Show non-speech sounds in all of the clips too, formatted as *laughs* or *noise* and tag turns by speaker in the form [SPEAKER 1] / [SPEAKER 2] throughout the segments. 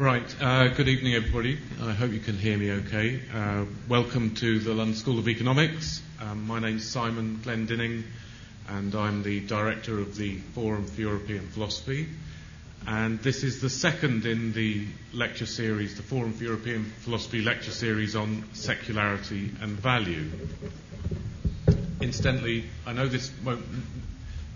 [SPEAKER 1] Right, uh, good evening, everybody. I hope you can hear me okay. Uh, welcome to the London School of Economics. Um, my name's Simon Glendinning, and I'm the director of the Forum for European Philosophy. And this is the second in the lecture series, the Forum for European Philosophy lecture series on secularity and value. Incidentally, I know this won't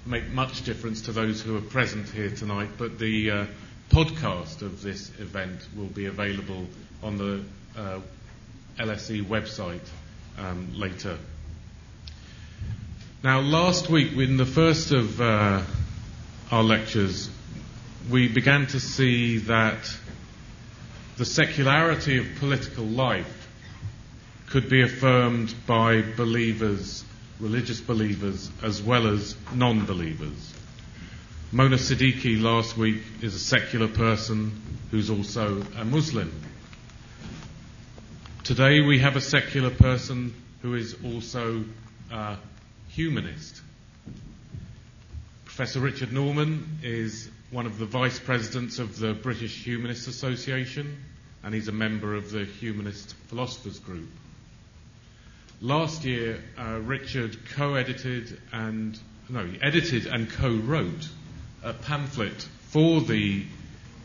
[SPEAKER 1] make much difference to those who are present here tonight, but the uh, podcast of this event will be available on the uh, LSE website um, later. Now, last week, in the first of uh, our lectures, we began to see that the secularity of political life could be affirmed by believers, religious believers, as well as non believers. Mona Siddiqui last week is a secular person who's also a Muslim. Today we have a secular person who is also a humanist. Professor Richard Norman is one of the vice presidents of the British Humanist Association and he's a member of the Humanist Philosophers Group. Last year, uh, Richard co-edited and no, he edited and co-wrote a pamphlet for the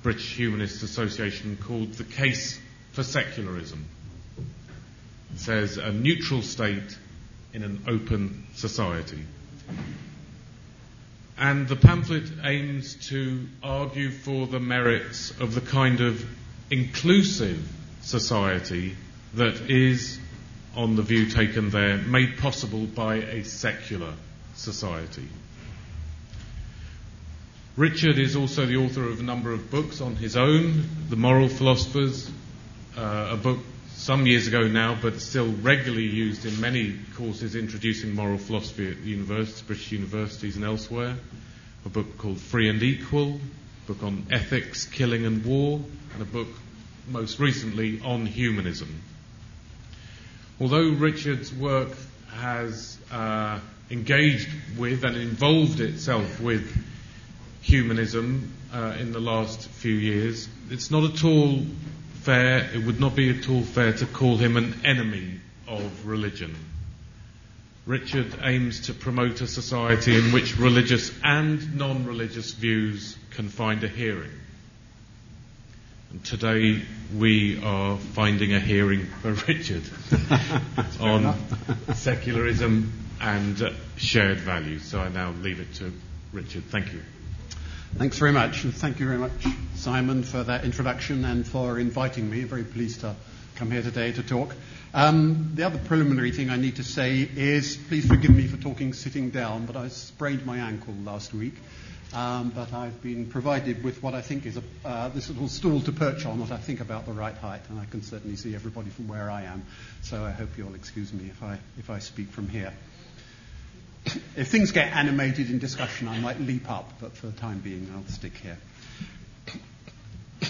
[SPEAKER 1] British Humanist Association called The Case for Secularism. It says a neutral state in an open society. And the pamphlet aims to argue for the merits of the kind of inclusive society that is, on the view taken there, made possible by a secular society. Richard is also the author of a number of books on his own, The Moral Philosophers, uh, a book some years ago now, but still regularly used in many courses introducing moral philosophy at universities, British universities and elsewhere. A book called Free and Equal, a book on ethics, killing and war, and a book most recently on humanism. Although Richard's work has uh, engaged with and involved itself with humanism uh, in the last few years. It's not at all fair, it would not be at all fair to call him an enemy of religion. Richard aims to promote a society in which religious and non religious views can find a hearing. And today we are finding a hearing for *laughs* Richard *laughs* on secularism and shared values. So I now leave it to Richard. Thank you.
[SPEAKER 2] Thanks very much, and thank you very much, Simon, for that introduction and for inviting me. Very pleased to come here today to talk. Um, the other preliminary thing I need to say is please forgive me for talking sitting down, but I sprained my ankle last week. Um, but I've been provided with what I think is a, uh, this little stool to perch on, that I think about the right height, and I can certainly see everybody from where I am. So I hope you'll excuse me if I, if I speak from here if things get animated in discussion, I might leap up, but for the time being, I'll stick here.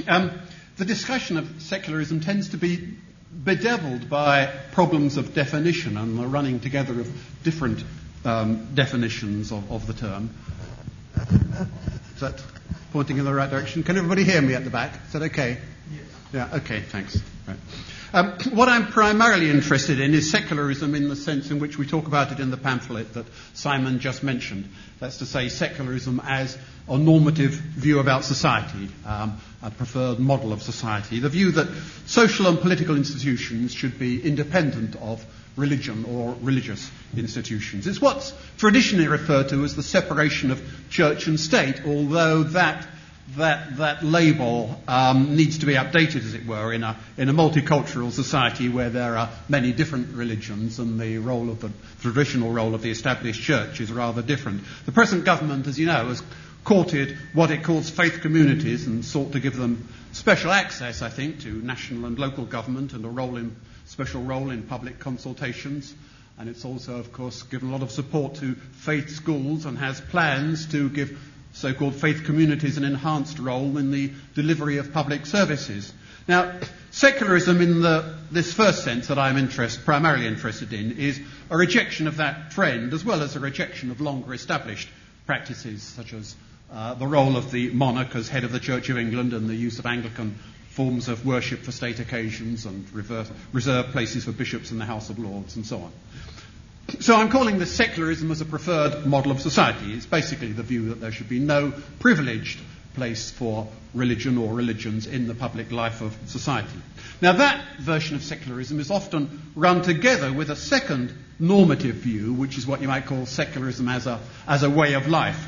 [SPEAKER 2] Um, the discussion of secularism tends to be bedeviled by problems of definition and the running together of different um, definitions of, of, the term. Is that pointing in the right direction? Can everybody hear me at the back? Is that okay? Yes. Yeah, okay, thanks. Right. Um, what I'm primarily interested in is secularism in the sense in which we talk about it in the pamphlet that Simon just mentioned. That's to say, secularism as a normative view about society, um, a preferred model of society. The view that social and political institutions should be independent of religion or religious institutions. It's what's traditionally referred to as the separation of church and state, although that that that label um, needs to be updated, as it were, in a, in a multicultural society where there are many different religions and the role of the traditional role of the established church is rather different. The present government, as you know, has courted what it calls faith communities and sought to give them special access, I think, to national and local government and a role in, special role in public consultations. And it's also, of course, given a lot of support to faith schools and has plans to give so-called faith communities an enhanced role in the delivery of public services. Now, secularism in the, this first sense that I'm interest, primarily interested in is a rejection of that trend as well as a rejection of longer established practices such as uh, the role of the monarch as head of the Church of England and the use of Anglican forms of worship for state occasions and reserved places for bishops in the House of Lords and so on. So I'm calling this secularism as a preferred model of society. It's basically the view that there should be no privileged place for religion or religions in the public life of society. Now, that version of secularism is often run together with a second normative view, which is what you might call secularism as a, as a way of life,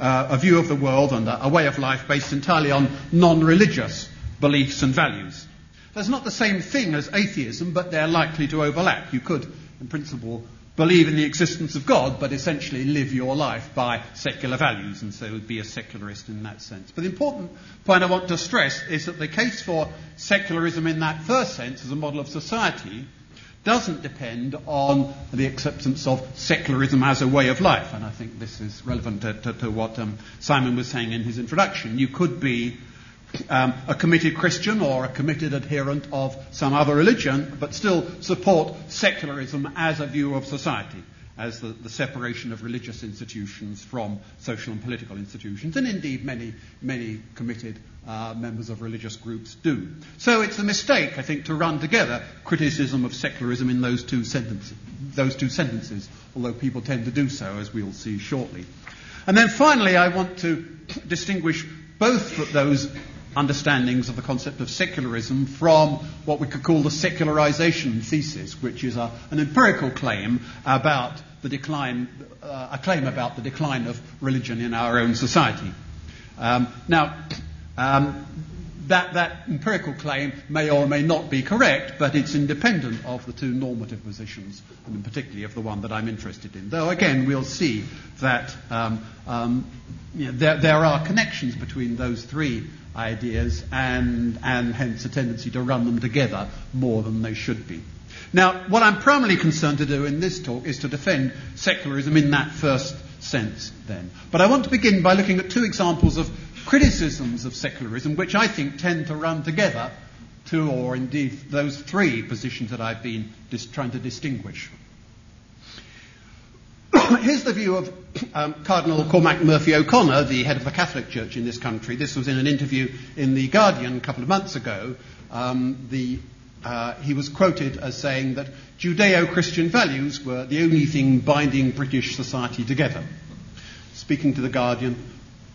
[SPEAKER 2] uh, a view of the world and a, a way of life based entirely on non religious beliefs and values. That's not the same thing as atheism, but they're likely to overlap. You could, in principle, believe in the existence of God, but essentially live your life by secular values, and so be a secularist in that sense. But the important point I want to stress is that the case for secularism in that first sense, as a model of society, doesn't depend on the acceptance of secularism as a way of life. And I think this is relevant to, to, to what um, Simon was saying in his introduction. You could be um, a committed Christian or a committed adherent of some other religion, but still support secularism as a view of society, as the, the, separation of religious institutions from social and political institutions, and indeed many, many committed uh, members of religious groups do. So it's a mistake, I think, to run together criticism of secularism in those two those two sentences although people tend to do so, as we'll see shortly. And then finally, I want to distinguish both those understandings of the concept of secularism from what we could call the secularization thesis, which is a, an empirical claim about the decline, uh, a claim about the decline of religion in our own society. Um, now, um, that, that empirical claim may or may not be correct, but it's independent of the two normative positions, and particularly of the one that I'm interested in. Though, again, we'll see that um, um, you know, there, there, are connections between those three ideas and, and hence a tendency to run them together more than they should be. Now, what I'm primarily concerned to do in this talk is to defend secularism in that first sense, then. But I want to begin by looking at two examples of criticisms of secularism which I think tend to run together, two or indeed those three positions that I've been dis- trying to distinguish. *coughs* Here's the view of um, Cardinal Cormac Murphy O'Connor, the head of the Catholic Church in this country. This was in an interview in The Guardian a couple of months ago. Um, the, uh, he was quoted as saying that Judeo Christian values were the only thing binding British society together. Speaking to The Guardian,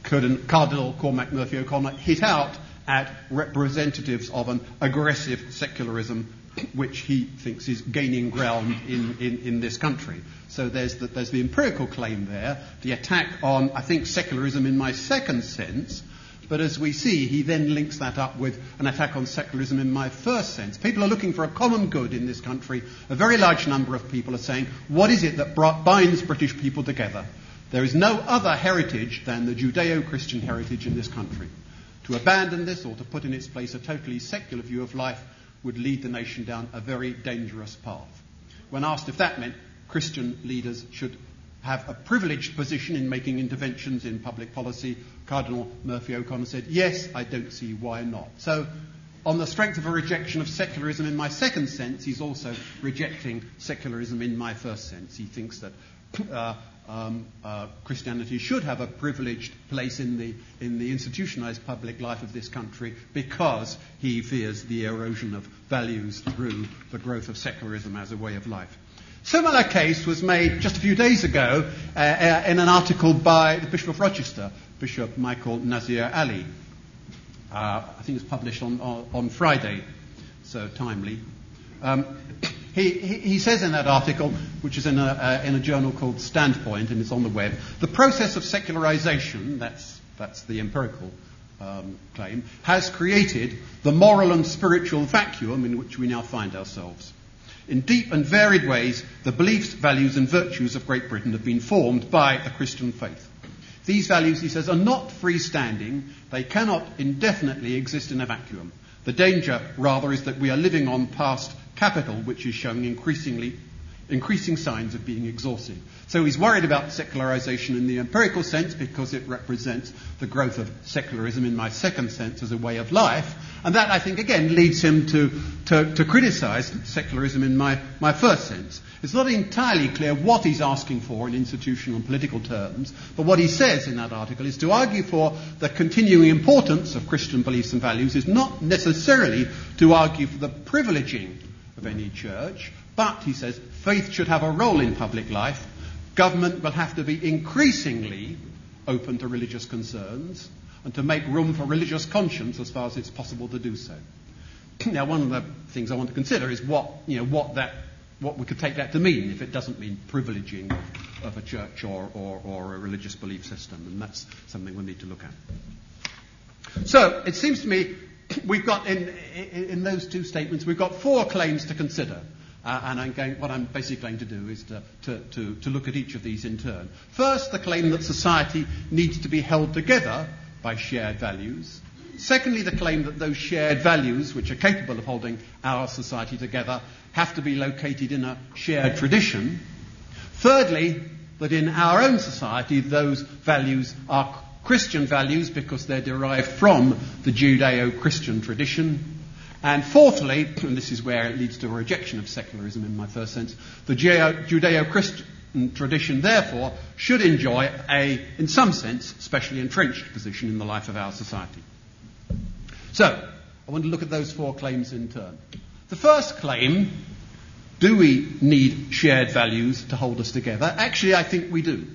[SPEAKER 2] Cardinal Cormac Murphy O'Connor hit out at representatives of an aggressive secularism which he thinks is gaining ground in, in, in this country. So there's the, there's the empirical claim there, the attack on, I think, secularism in my second sense. But as we see, he then links that up with an attack on secularism in my first sense. People are looking for a common good in this country. A very large number of people are saying, what is it that binds British people together? There is no other heritage than the Judeo Christian heritage in this country. To abandon this or to put in its place a totally secular view of life would lead the nation down a very dangerous path. When asked if that meant Christian leaders should have a privileged position in making interventions in public policy, Cardinal Murphy O'Connor said, Yes, I don't see why not. So, on the strength of a rejection of secularism in my second sense, he's also rejecting secularism in my first sense. He thinks that uh, um, uh, Christianity should have a privileged place in the, in the institutionalized public life of this country because he fears the erosion of values through the growth of secularism as a way of life. Similar case was made just a few days ago uh, uh, in an article by the Bishop of Rochester, Bishop Michael Nazir Ali. Uh, I think it was published on, on, on Friday, so timely. Um, he, he, says in that article, which is in a, uh, in a journal called Standpoint and it's on the web, the process of secularization, that's, that's the empirical um, claim, has created the moral and spiritual vacuum in which we now find ourselves. In deep and varied ways, the beliefs, values, and virtues of Great Britain have been formed by the Christian faith. These values, he says, are not freestanding. They cannot indefinitely exist in a vacuum. The danger, rather, is that we are living on past capital, which is showing increasingly increasing signs of being exhausted. So he's worried about secularization in the empirical sense because it represents the growth of secularism in my second sense as a way of life. And that, I think, again, leads him to, to, to criticize secularism in my, my first sense. It's not entirely clear what he's asking for in institutional and political terms, but what he says in that article is to argue for the continuing importance of Christian beliefs and values is not necessarily to argue for the privileging of any church, but, he says, faith should have a role in public life. Government will have to be increasingly open to religious concerns and to make room for religious conscience as far as it's possible to do so. *clears throat* now, one of the things I want to consider is what, you know, what, that, what we could take that to mean if it doesn't mean privileging of, a church or, or, or a religious belief system, and that's something we need to look at. So, it seems to me we've got in, in, those two statements, we've got four claims to consider. Uh, and I'm going, what I'm basically going to do is to, to, to, to look at each of these in turn. First, the claim that society needs to be held together by shared values. Secondly, the claim that those shared values, which are capable of holding our society together, have to be located in a shared tradition. Thirdly, that in our own society, those values are Christian values because they're derived from the Judeo Christian tradition. And fourthly, and this is where it leads to a rejection of secularism in my first sense, the Judeo Christian tradition, therefore, should enjoy a, in some sense, specially entrenched position in the life of our society. So, I want to look at those four claims in turn. The first claim do we need shared values to hold us together? Actually, I think we do.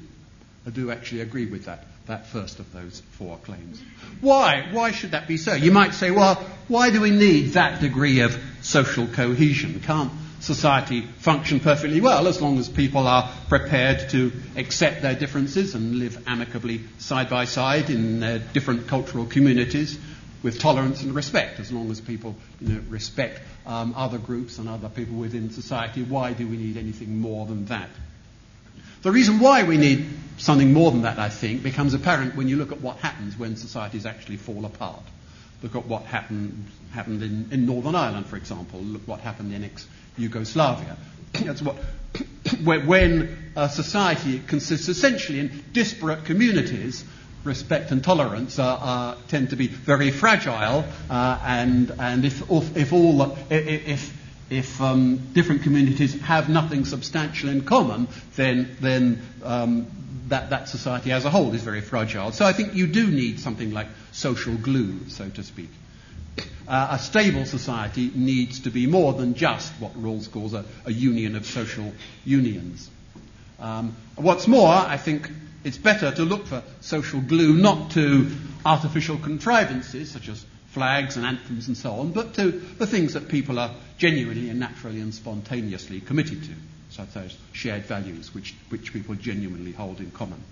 [SPEAKER 2] I do actually agree with that that first of those four claims. Why? Why should that be so? You might say, well, why do we need that degree of social cohesion? Can't society function perfectly well as long as people are prepared to accept their differences and live amicably side by side in their different cultural communities with tolerance and respect, as long as people you know, respect um, other groups and other people within society. Why do we need anything more than that? The reason why we need something more than that, I think, becomes apparent when you look at what happens when societies actually fall apart. Look at what happened, happened in, in Northern Ireland, for example. Look what happened in ex Yugoslavia. *clears throat* That's what, *clears throat* when a society consists essentially in disparate communities, respect and tolerance tend to be very fragile, uh, and, and if, if, all, if, if um, different communities have nothing substantial in common, then, then um, that, that society as a whole is very fragile. So I think you do need something like social glue, so to speak. Uh, a stable society needs to be more than just what Rawls calls a, a union of social unions. Um, what's more, I think it's better to look for social glue not to artificial contrivances such as flags and anthems and so on, but to the things that people are genuinely and naturally and spontaneously committed to, such as shared values which, which people genuinely hold in common.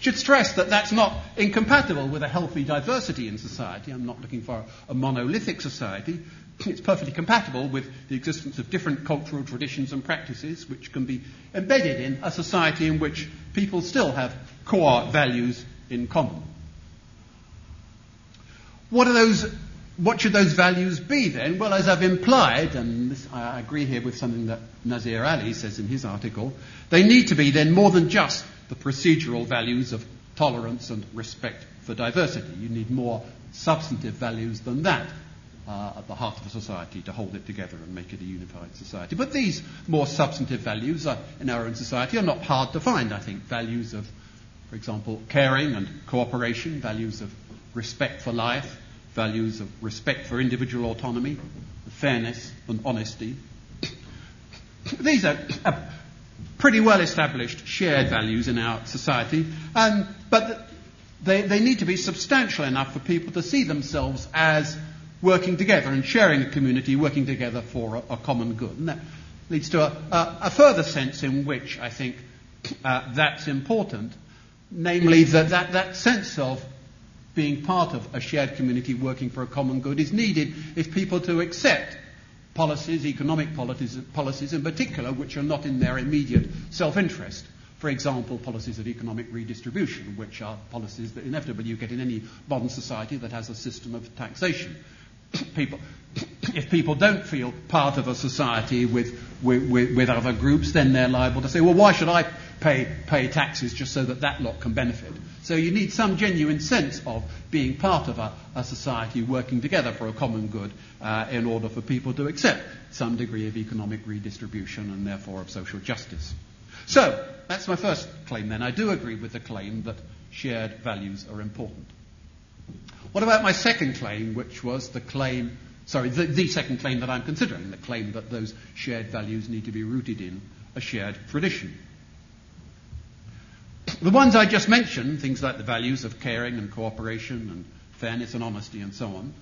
[SPEAKER 2] Should stress that that's not incompatible with a healthy diversity in society. I'm not looking for a monolithic society. *clears throat* It's perfectly compatible with the existence of different cultural traditions and practices which can be embedded in a society in which people still have core values in common. What are those what should those values be then? Well, as I've implied, and this, I agree here with something that Nazir Ali says in his article, they need to be then more than just the procedural values of tolerance and respect for diversity. You need more substantive values than that uh, at the heart of a society to hold it together and make it a unified society. But these more substantive values are, in our own society are not hard to find, I think. Values of, for example, caring and cooperation, values of respect for life, values of respect for individual autonomy, fairness, and honesty. These are, are pretty well established shared values in our society, and, but they, they need to be substantial enough for people to see themselves as working together and sharing a community, working together for a, a common good. And that leads to a, a, a, further sense in which I think uh, that's important, namely that, that, that sense of being part of a shared community working for a common good is needed if people to accept policies, economic policies, policies in particular, which are not in their immediate self-interest. For example, policies of economic redistribution, which are policies that inevitably you get in any modern society that has a system of taxation. *coughs* people, *coughs* if people don't feel part of a society with, with, with, other groups, then they're liable to say, well, why should I pay, pay taxes just so that that lot can benefit? So you need some genuine sense of being part of a, a society working together for a common good uh, in order for people to accept some degree of economic redistribution and therefore of social justice. So, that's my first claim then. I do agree with the claim that shared values are important. What about my second claim, which was the claim, sorry, the, the second claim that I'm considering, the claim that those shared values need to be rooted in a shared tradition? The ones I just mentioned, things like the values of caring and cooperation and fairness and honesty and so on,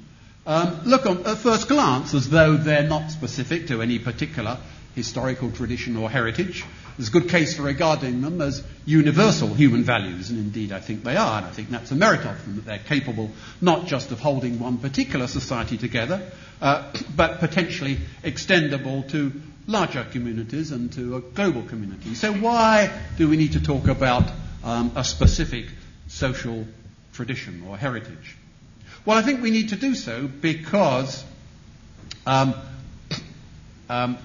[SPEAKER 2] um, look on, at first glance as though they're not specific to any particular historical tradition or heritage. There's a good case for regarding them as universal human values, and indeed I think they are, and I think that's a merit of them, that they're capable not just of holding one particular society together, uh, *clears throat* but potentially extendable to larger communities and to a global community. So why do we need to talk about um, a specific social tradition or heritage? Well, I think we need to do so because um, um,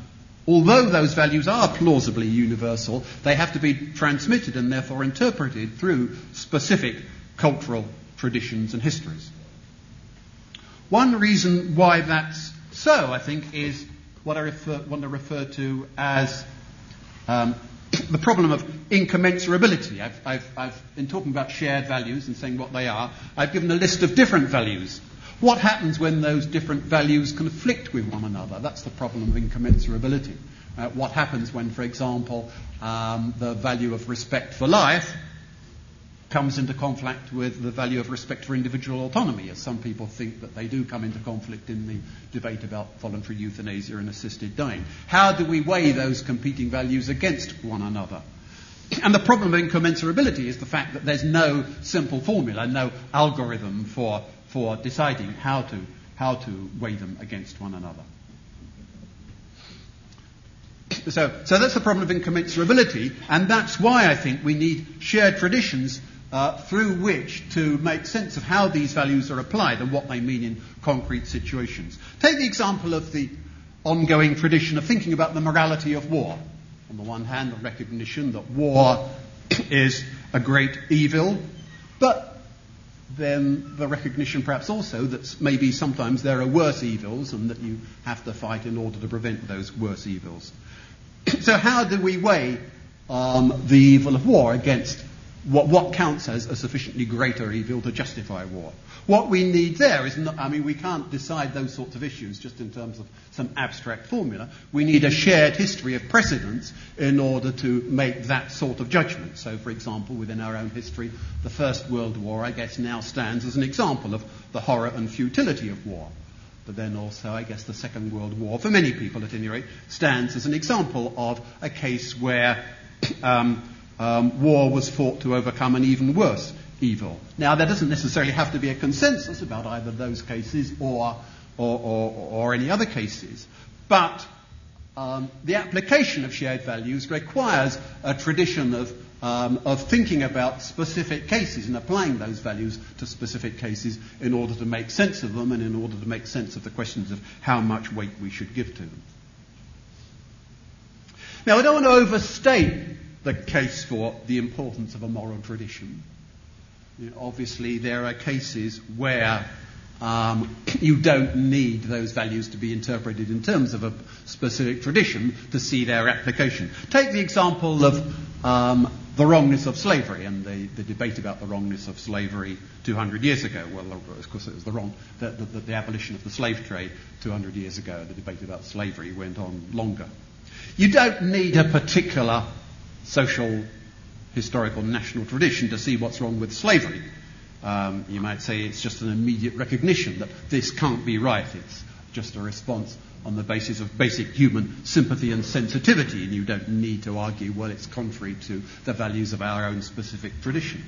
[SPEAKER 2] Although those values are plausibly universal, they have to be transmitted and therefore interpreted through specific cultural traditions and histories. One reason why that's so, I think, is what I refer, want to refer to as um, the problem of incommensurability. I've, I've, I've, in talking about shared values and saying what they are, I've given a list of different values what happens when those different values conflict with one another? That's the problem of incommensurability. Uh, what happens when, for example, um, the value of respect for life comes into conflict with the value of respect for individual autonomy, as some people think that they do come into conflict in the debate about voluntary euthanasia and assisted dying. How do we weigh those competing values against one another? And the problem of incommensurability is the fact that there's no simple formula, no algorithm for for deciding how to, how to weigh them against one another. So, so that's the problem of incommensurability, and that's why I think we need shared traditions uh, through which to make sense of how these values are applied and what they mean in concrete situations. Take the example of the ongoing tradition of thinking about the morality of war. On the one hand, the recognition that war *coughs* is a great evil, but then the recognition perhaps also that maybe sometimes there are worse evils and that you have to fight in order to prevent those worse evils. *coughs* so how do we weigh um, the evil of war against what, what counts as a sufficiently greater evil to justify war? What we need there is not, I mean, we can't decide those sorts of issues just in terms of some abstract formula. We need a shared history of precedents in order to make that sort of judgment. So, for example, within our own history, the First World War, I guess, now stands as an example of the horror and futility of war. But then also, I guess, the Second World War, for many people at any rate, stands as an example of a case where um, um, war was fought to overcome an even worse evil. Now, there doesn't necessarily have to be a consensus about either those cases or, or, or, or any other cases, but um, the application of shared values requires a tradition of, um, of thinking about specific cases and applying those values to specific cases in order to make sense of them and in order to make sense of the questions of how much weight we should give to them. Now, I don't want to overstate the case for the importance of a moral tradition. You know, obviously, there are cases where um, *coughs* you don't need those values to be interpreted in terms of a specific tradition to see their application. Take the example of um, the wrongness of slavery and the, the, debate about the wrongness of slavery 200 years ago. Well, of course, it was the wrong, the, the, the abolition of the slave trade 200 years ago. The debate about slavery went on longer. You don't need a particular social historical national tradition to see what's wrong with slavery. Um, you might say it's just an immediate recognition that this can't be right. It's just a response on the basis of basic human sympathy and sensitivity, and you don't need to argue, well, it's contrary to the values of our own specific tradition.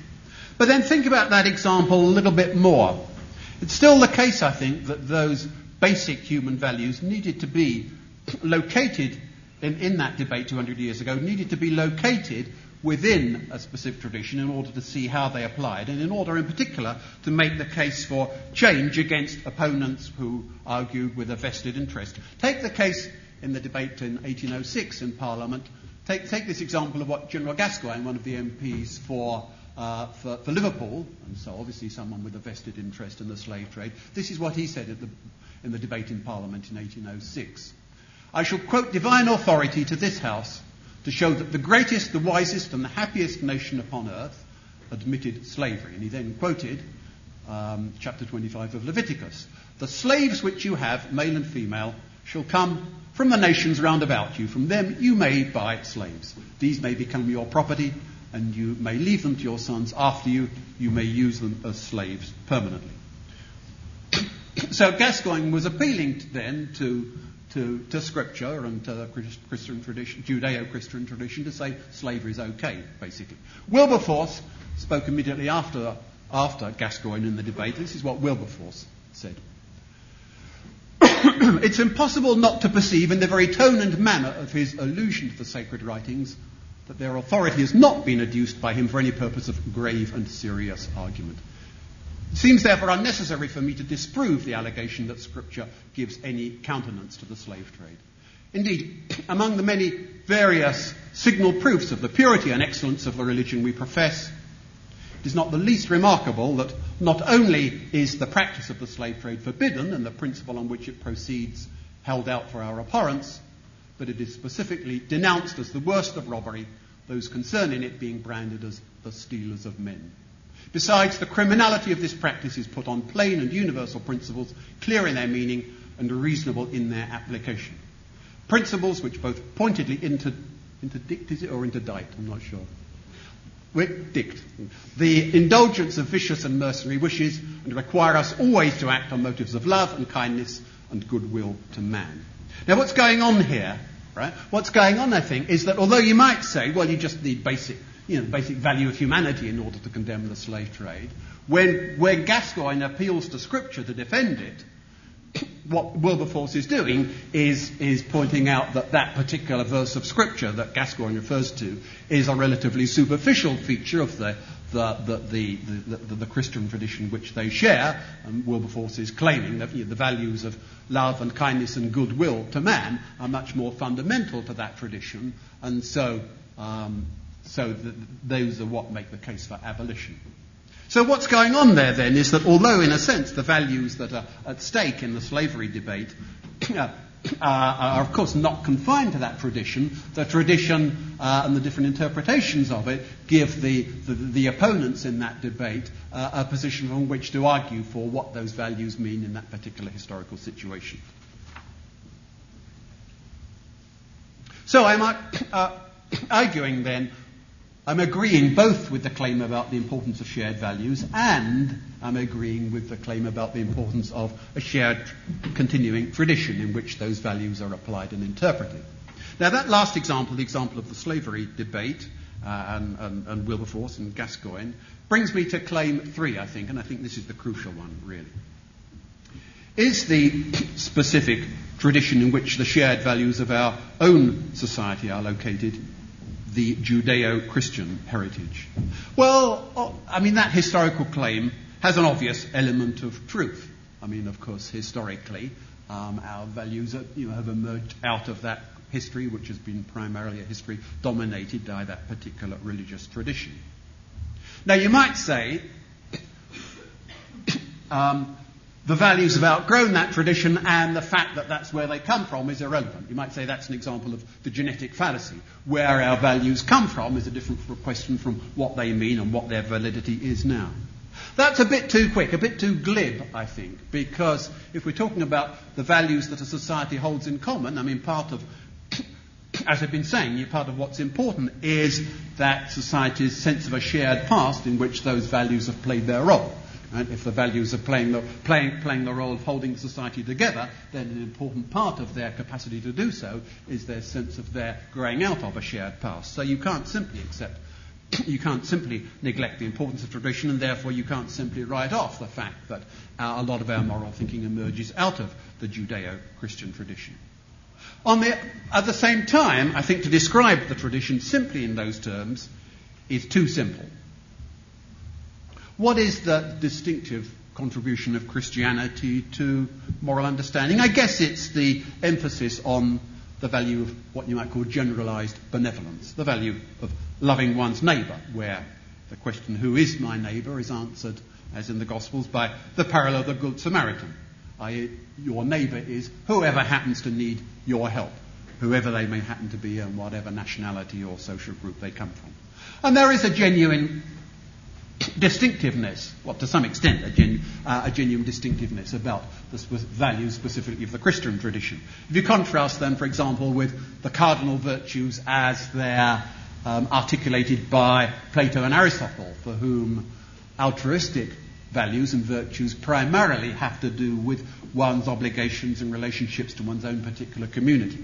[SPEAKER 2] But then think about that example a little bit more. It's still the case, I think, that those basic human values needed to be located in, in that debate 200 years ago, needed to be located within a specific tradition in order to see how they applied, and in order, in particular, to make the case for change against opponents who argued with a vested interest. Take the case in the debate in 1806 in Parliament. Take, take this example of what General Gascoyne, one of the MPs for uh, for, for, Liverpool, and so obviously someone with a vested interest in the slave trade. This is what he said the, in the debate in Parliament in 1806. I shall quote divine authority to this House to show that the greatest, the wisest, and the happiest nation upon earth admitted slavery. And he then quoted um, chapter 25 of Leviticus. The slaves which you have, male and female, shall come from the nations round about you. From them you may buy slaves. These may become your property, and you may leave them to your sons after you. You may use them as slaves permanently. *clears throat* so Gascoyne was appealing then to, to, to Scripture and to the Christian tradition, Judeo-Christian tradition, to say slavery is okay, basically. Wilberforce spoke immediately after, after Gascoyne in the debate. This is what Wilberforce said. *coughs* it's impossible not to perceive in the very tone and manner of his allusion to the sacred writings that their authority has not been adduced by him for any purpose of grave and serious argument. It seems therefore unnecessary for me to disprove the allegation that Scripture gives any countenance to the slave trade. Indeed, *clears throat* among the many various signal proofs of the purity and excellence of the religion we profess, it is not the least remarkable that not only is the practice of the slave trade forbidden and the principle on which it proceeds held out for our abhorrence, but it is specifically denounced as the worst of robbery, those concerned in it being branded as the stealers of men. Besides, the criminality of this practice is put on plain and universal principles, clear in their meaning and reasonable in their application. Principles which both pointedly inter, interdict, is it, or interdict? I'm not sure. Dict. The indulgence of vicious and mercenary wishes and require us always to act on motives of love and kindness and goodwill to man. Now, what's going on here, right? What's going on, I think, is that although you might say, well, you just need basic, you know, basic value of humanity in order to condemn the slave trade, when, when Gascoyne appeals to Scripture to defend it, *coughs* what Wilberforce is doing is, is pointing out that that particular verse of Scripture that Gascoyne refers to is a relatively superficial feature of the, the, the, the, the, Christian tradition which they share. And Wilberforce is claiming that you know, the values of love and kindness and goodwill to man are much more fundamental to that tradition, and so, um, so those are what make the case for abolition. So what's going on there then is that although in a sense the values that are at stake in the slavery debate *coughs* uh, are of course not confined to that tradition. The tradition uh, and the different interpretations of it give the, the, the opponents in that debate uh, a position from which to argue for what those values mean in that particular historical situation. So I'm *coughs* uh, *coughs* arguing then I'm agreeing both with the claim about the importance of shared values and I'm agreeing with the claim about the importance of a shared continuing tradition in which those values are applied and interpreted. Now, that last example, the example of the slavery debate uh, and, and, and, Wilberforce and Gascoyne, brings me to claim three, I think, and I think this is the crucial one, really. Is the specific tradition in which the shared values of our own society are located the Judeo Christian heritage? Well, I mean, that historical claim has an obvious element of truth. I mean, of course, historically, um, our values are, you know, have emerged out of that history, which has been primarily a history dominated by that particular religious tradition. Now, you might say *coughs* um, the values have outgrown that tradition and the fact that that's where they come from is irrelevant. You might say that's an example of the genetic fallacy. Where our values come from is a different question from what they mean and what their validity is now. That's a bit too quick, a bit too glib, I think, because if we're talking about the values that a society holds in common, I mean, part of, *clears throat* as I've been saying, part of what's important is that society's sense of a shared past in which those values have played their role. And if the values are playing the, playing, playing the role of holding society together, then an important part of their capacity to do so is their sense of their growing out of a shared past. So you can't simply accept, *clears throat* you can't simply neglect the importance of tradition, and therefore you can't simply write off the fact that uh, a lot of our moral thinking emerges out of the Judeo Christian tradition. The, at the same time, I think to describe the tradition simply in those terms is too simple. What is the distinctive contribution of Christianity to moral understanding? I guess it's the emphasis on the value of what you might call generalized benevolence, the value of loving one's neighbor, where the question, who is my neighbor, is answered, as in the Gospels, by the parallel of the Good Samaritan. I.e., your neighbor is whoever happens to need your help, whoever they may happen to be and whatever nationality or social group they come from. And there is a genuine distinctiveness, well, to some extent, a, genu- uh, a genuine distinctiveness about the spe- values specifically of the Christian tradition. If you contrast them, for example, with the cardinal virtues as they're um, articulated by Plato and Aristotle, for whom altruistic values and virtues primarily have to do with one's obligations and relationships to one's own particular community.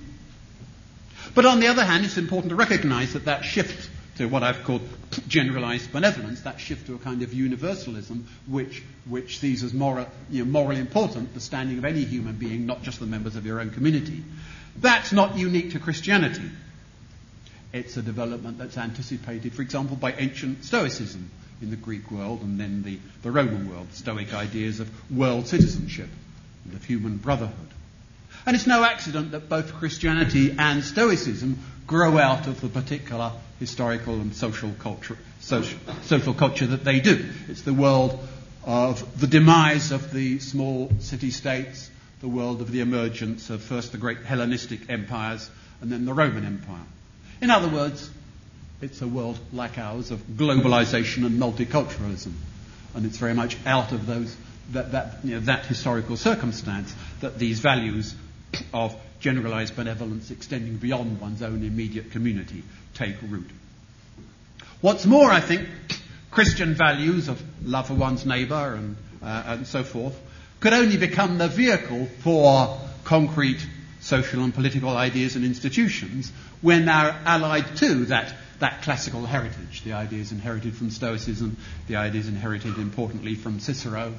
[SPEAKER 2] But on the other hand, it's important to recognize that that shift to what I've called generalized benevolence, that shift to a kind of universalism which, which sees as moral, you know, morally important the standing of any human being, not just the members of your own community. That's not unique to Christianity. It's a development that's anticipated, for example, by ancient Stoicism in the Greek world and then the, the Roman world, Stoic ideas of world citizenship and of human brotherhood. And it's no accident that both Christianity and Stoicism grow out of the particular historical and social culture, social, social culture that they do. It's the world of the demise of the small city states, the world of the emergence of first the great Hellenistic empires and then the Roman Empire. In other words, it's a world like ours of globalization and multiculturalism. And it's very much out of those, that, that, you know, that historical circumstance that these values of generalized benevolence extending beyond one's own immediate community take root. What's more, I think, Christian values of love for one's neighbor and, uh, and so forth could only become the vehicle for concrete social and political ideas and institutions when they're allied to that, that classical heritage, the ideas inherited from Stoicism, the ideas inherited importantly from Cicero.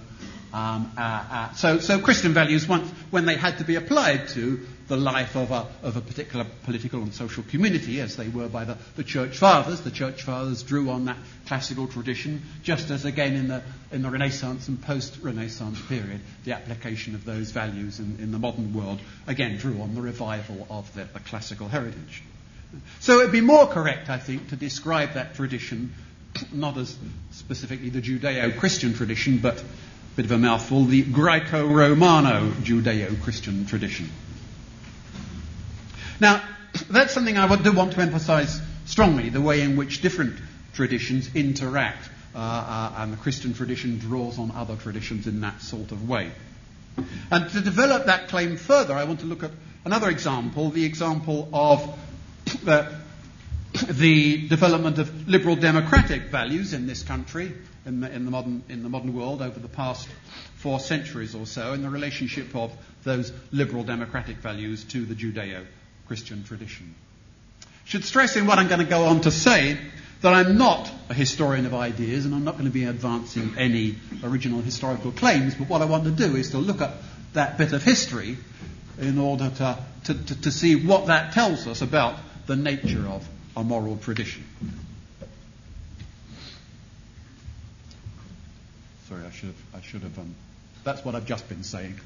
[SPEAKER 2] Um, uh, uh, so, so Christian values, once, when they had to be applied to the life of a, of a particular political and social community, as they were by the, the Church Fathers. The Church Fathers drew on that classical tradition, just as again in the, in the Renaissance and post Renaissance period, the application of those values in, in the modern world again drew on the revival of the, the classical heritage. So it would be more correct, I think, to describe that tradition *clears throat* not as specifically the Judeo Christian tradition, but a bit of a mouthful, the Greco Romano Judeo Christian tradition. Now, that's something I do want to emphasize strongly the way in which different traditions interact, uh, uh, and the Christian tradition draws on other traditions in that sort of way. And to develop that claim further, I want to look at another example the example of the, the development of liberal democratic values in this country, in the, in the, modern, in the modern world over the past four centuries or so, and the relationship of those liberal democratic values to the Judeo Christian tradition. Should stress in what I'm going to go on to say that I'm not a historian of ideas and I'm not going to be advancing any original historical claims, but what I want to do is to look at that bit of history in order to, to, to, to see what that tells us about the nature of a moral tradition. Sorry, I should have, I should have um, that's what I've just been saying.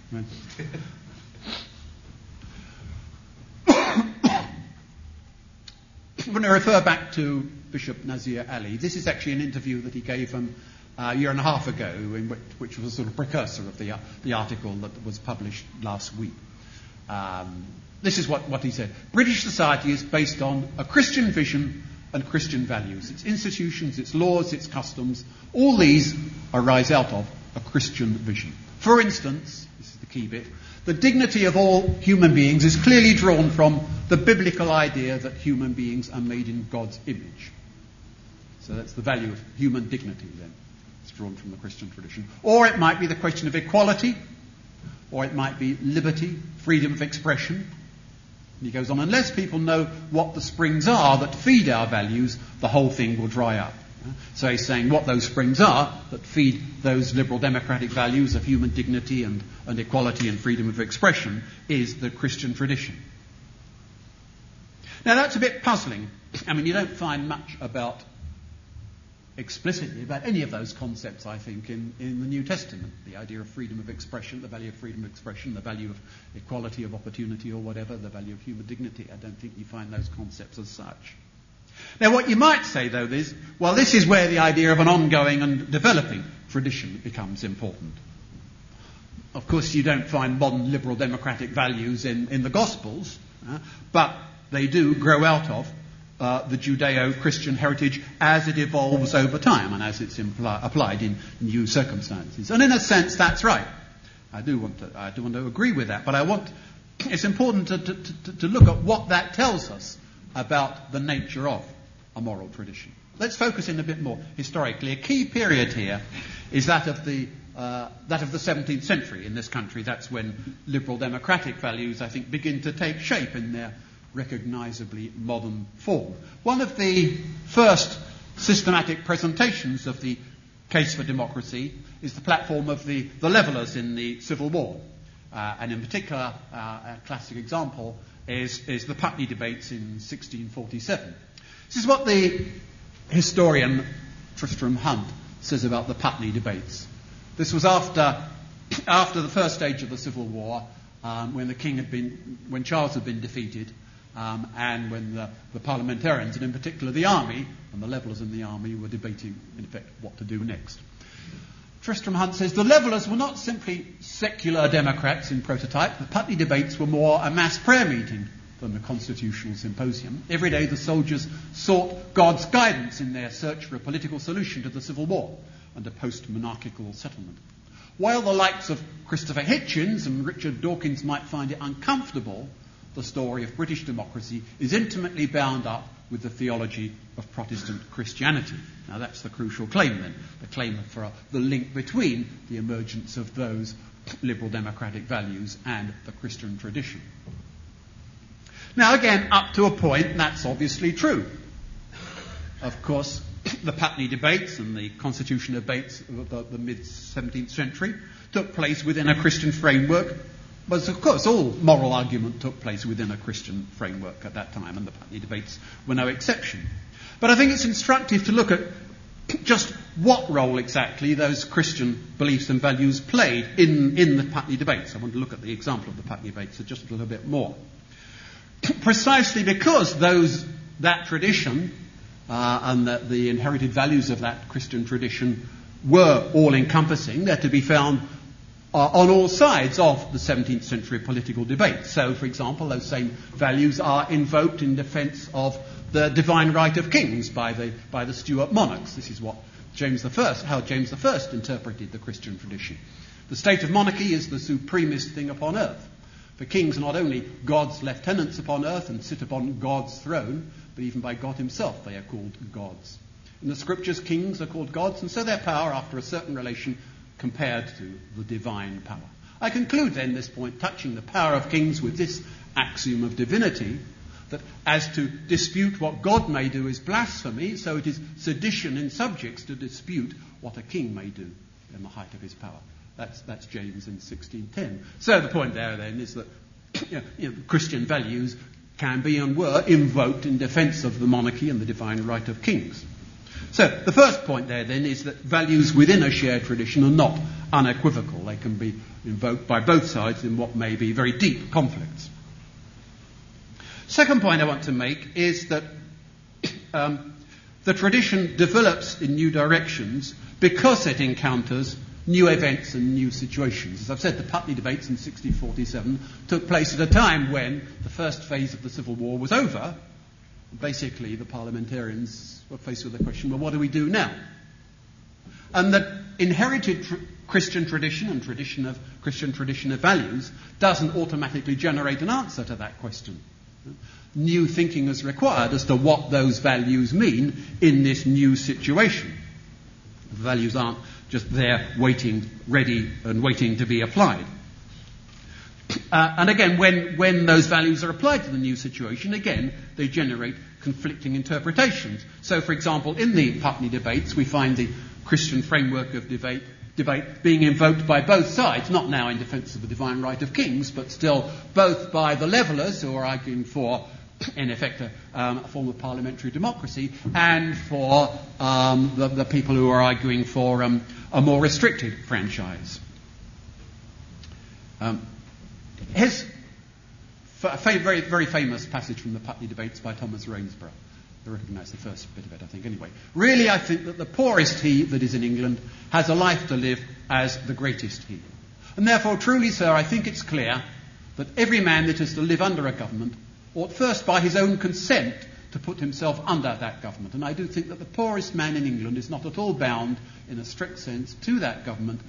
[SPEAKER 2] When I refer back to Bishop Nazir Ali, this is actually an interview that he gave um, a year and a half ago, which, which, was a sort of precursor of the, uh, the article that was published last week. Um, this is what, what he said. British society is based on a Christian vision and Christian values. Its institutions, its laws, its customs, all these arise out of a Christian vision. For instance, this is the key bit, the dignity of all human beings is clearly drawn from the biblical idea that human beings are made in God's image. So that's the value of human dignity then. It's drawn from the Christian tradition. Or it might be the question of equality, or it might be liberty, freedom of expression. And he goes on, unless people know what the springs are that feed our values, the whole thing will dry up. So he's saying what those springs are that feed those liberal democratic values of human dignity and, and equality and freedom of expression is the Christian tradition. Now that's a bit puzzling. I mean, you don't find much about explicitly about any of those concepts, I think, in, in the New Testament. The idea of freedom of expression, the value of freedom of expression, the value of equality of opportunity or whatever, the value of human dignity. I don't think you find those concepts as such. Now, what you might say, though, is, well, this is where the idea of an ongoing and developing tradition becomes important. Of course, you don't find modern liberal democratic values in, in the Gospels, uh, but they do grow out of uh, the Judeo Christian heritage as it evolves over time and as it's impli- applied in new circumstances. And in a sense, that's right. I do want to, I do want to agree with that, but I want, it's important to, to, to, to look at what that tells us about the nature of a moral tradition. Let's focus in a bit more historically. A key period here is that of the uh, that of the 17th century in this country. That's when liberal democratic values, I think, begin to take shape in their recognisably modern form. One of the first systematic presentations of the case for democracy is the platform of the, the levellers in the Civil War. Uh, and in particular, uh, a classic example is, is the Putney debates in 1647. This is what the historian Tristram Hunt says about the Putney debates. This was after, *coughs* after the first stage of the Civil War, um, when the king had been, when Charles had been defeated, um, and when the, the, parliamentarians, and in particular the army, and the levellers in the army, were debating, in effect, what to do next. Tristram Hunt says the levellers were not simply secular Democrats in prototype. The Putney debates were more a mass prayer meeting than a constitutional symposium. Every day the soldiers sought God's guidance in their search for a political solution to the Civil War and a post monarchical settlement. While the likes of Christopher Hitchens and Richard Dawkins might find it uncomfortable, the story of British democracy is intimately bound up with the theology of Protestant Christianity. Now, that's the crucial claim then, the claim for uh, the link between the emergence of those liberal democratic values and the Christian tradition. Now, again, up to a point, that's obviously true. Of course, *clears throat* the Putney debates and the constitution debates of the, the mid 17th century took place within a Christian framework. But of course, all moral argument took place within a Christian framework at that time, and the Putney debates were no exception. But I think it's instructive to look at just what role exactly those Christian beliefs and values played in, in the Putney debates. I want to look at the example of the Putney debates just a little bit more. *clears throat* Precisely because those, that tradition uh, and that the inherited values of that Christian tradition were all encompassing. They're to be found Uh, on all sides of the 17th century political debate. So, for example, those same values are invoked in defense of the divine right of kings by the, by the Stuart monarchs. This is what James I, how James I interpreted the Christian tradition. The state of monarchy is the supremest thing upon earth. For kings are not only God's lieutenants upon earth and sit upon God's throne, but even by God Himself they are called gods. In the scriptures, kings are called gods, and so their power, after a certain relation, compared to the divine power. I conclude then this point, touching the power of kings, with this axiom of divinity that as to dispute what God may do is blasphemy, so it is sedition in subjects to dispute what a king may do in the height of his power. That's, that's James in 1610. So the point there then is that you *clears throat* know, you know, Christian values can be and were invoked in defense of the monarchy and the divine right of kings. So the first point there then is that values within a shared tradition are not unequivocal. They can be invoked by both sides in what may be very deep conflicts. Second point I want to make is that *coughs* um, the tradition develops in new directions because it encounters new events and new situations. As I've said, the Putney debates in 1647 took place at a time when the first phase of the Civil War was over. Basically, the parliamentarians were faced with the question well, what do we do now? And that inherited tr- Christian tradition and tradition of Christian tradition of values doesn't automatically generate an answer to that question. New thinking is required as to what those values mean in this new situation. The values aren't just there waiting, ready and waiting to be applied. Uh, and again, when, when those values are applied to the new situation, again, they generate conflicting interpretations. So, for example, in the Putney debates, we find the Christian framework of debate, debate being invoked by both sides, not now in defense of the divine right of kings, but still both by the levellers who are arguing for in effect, a, um, a form of parliamentary democracy, and for um, the, the, people who are arguing for um, a more restricted franchise. Um, his f- very, very famous passage from the Putney debates by Thomas Rainsborough. I recognise the first bit of it, I think, anyway. Really, I think that the poorest he that is in England has a life to live as the greatest he. And therefore, truly, sir, I think it's clear that every man that is to live under a government ought first, by his own consent, to put himself under that government. And I do think that the poorest man in England is not at all bound, in a strict sense, to that government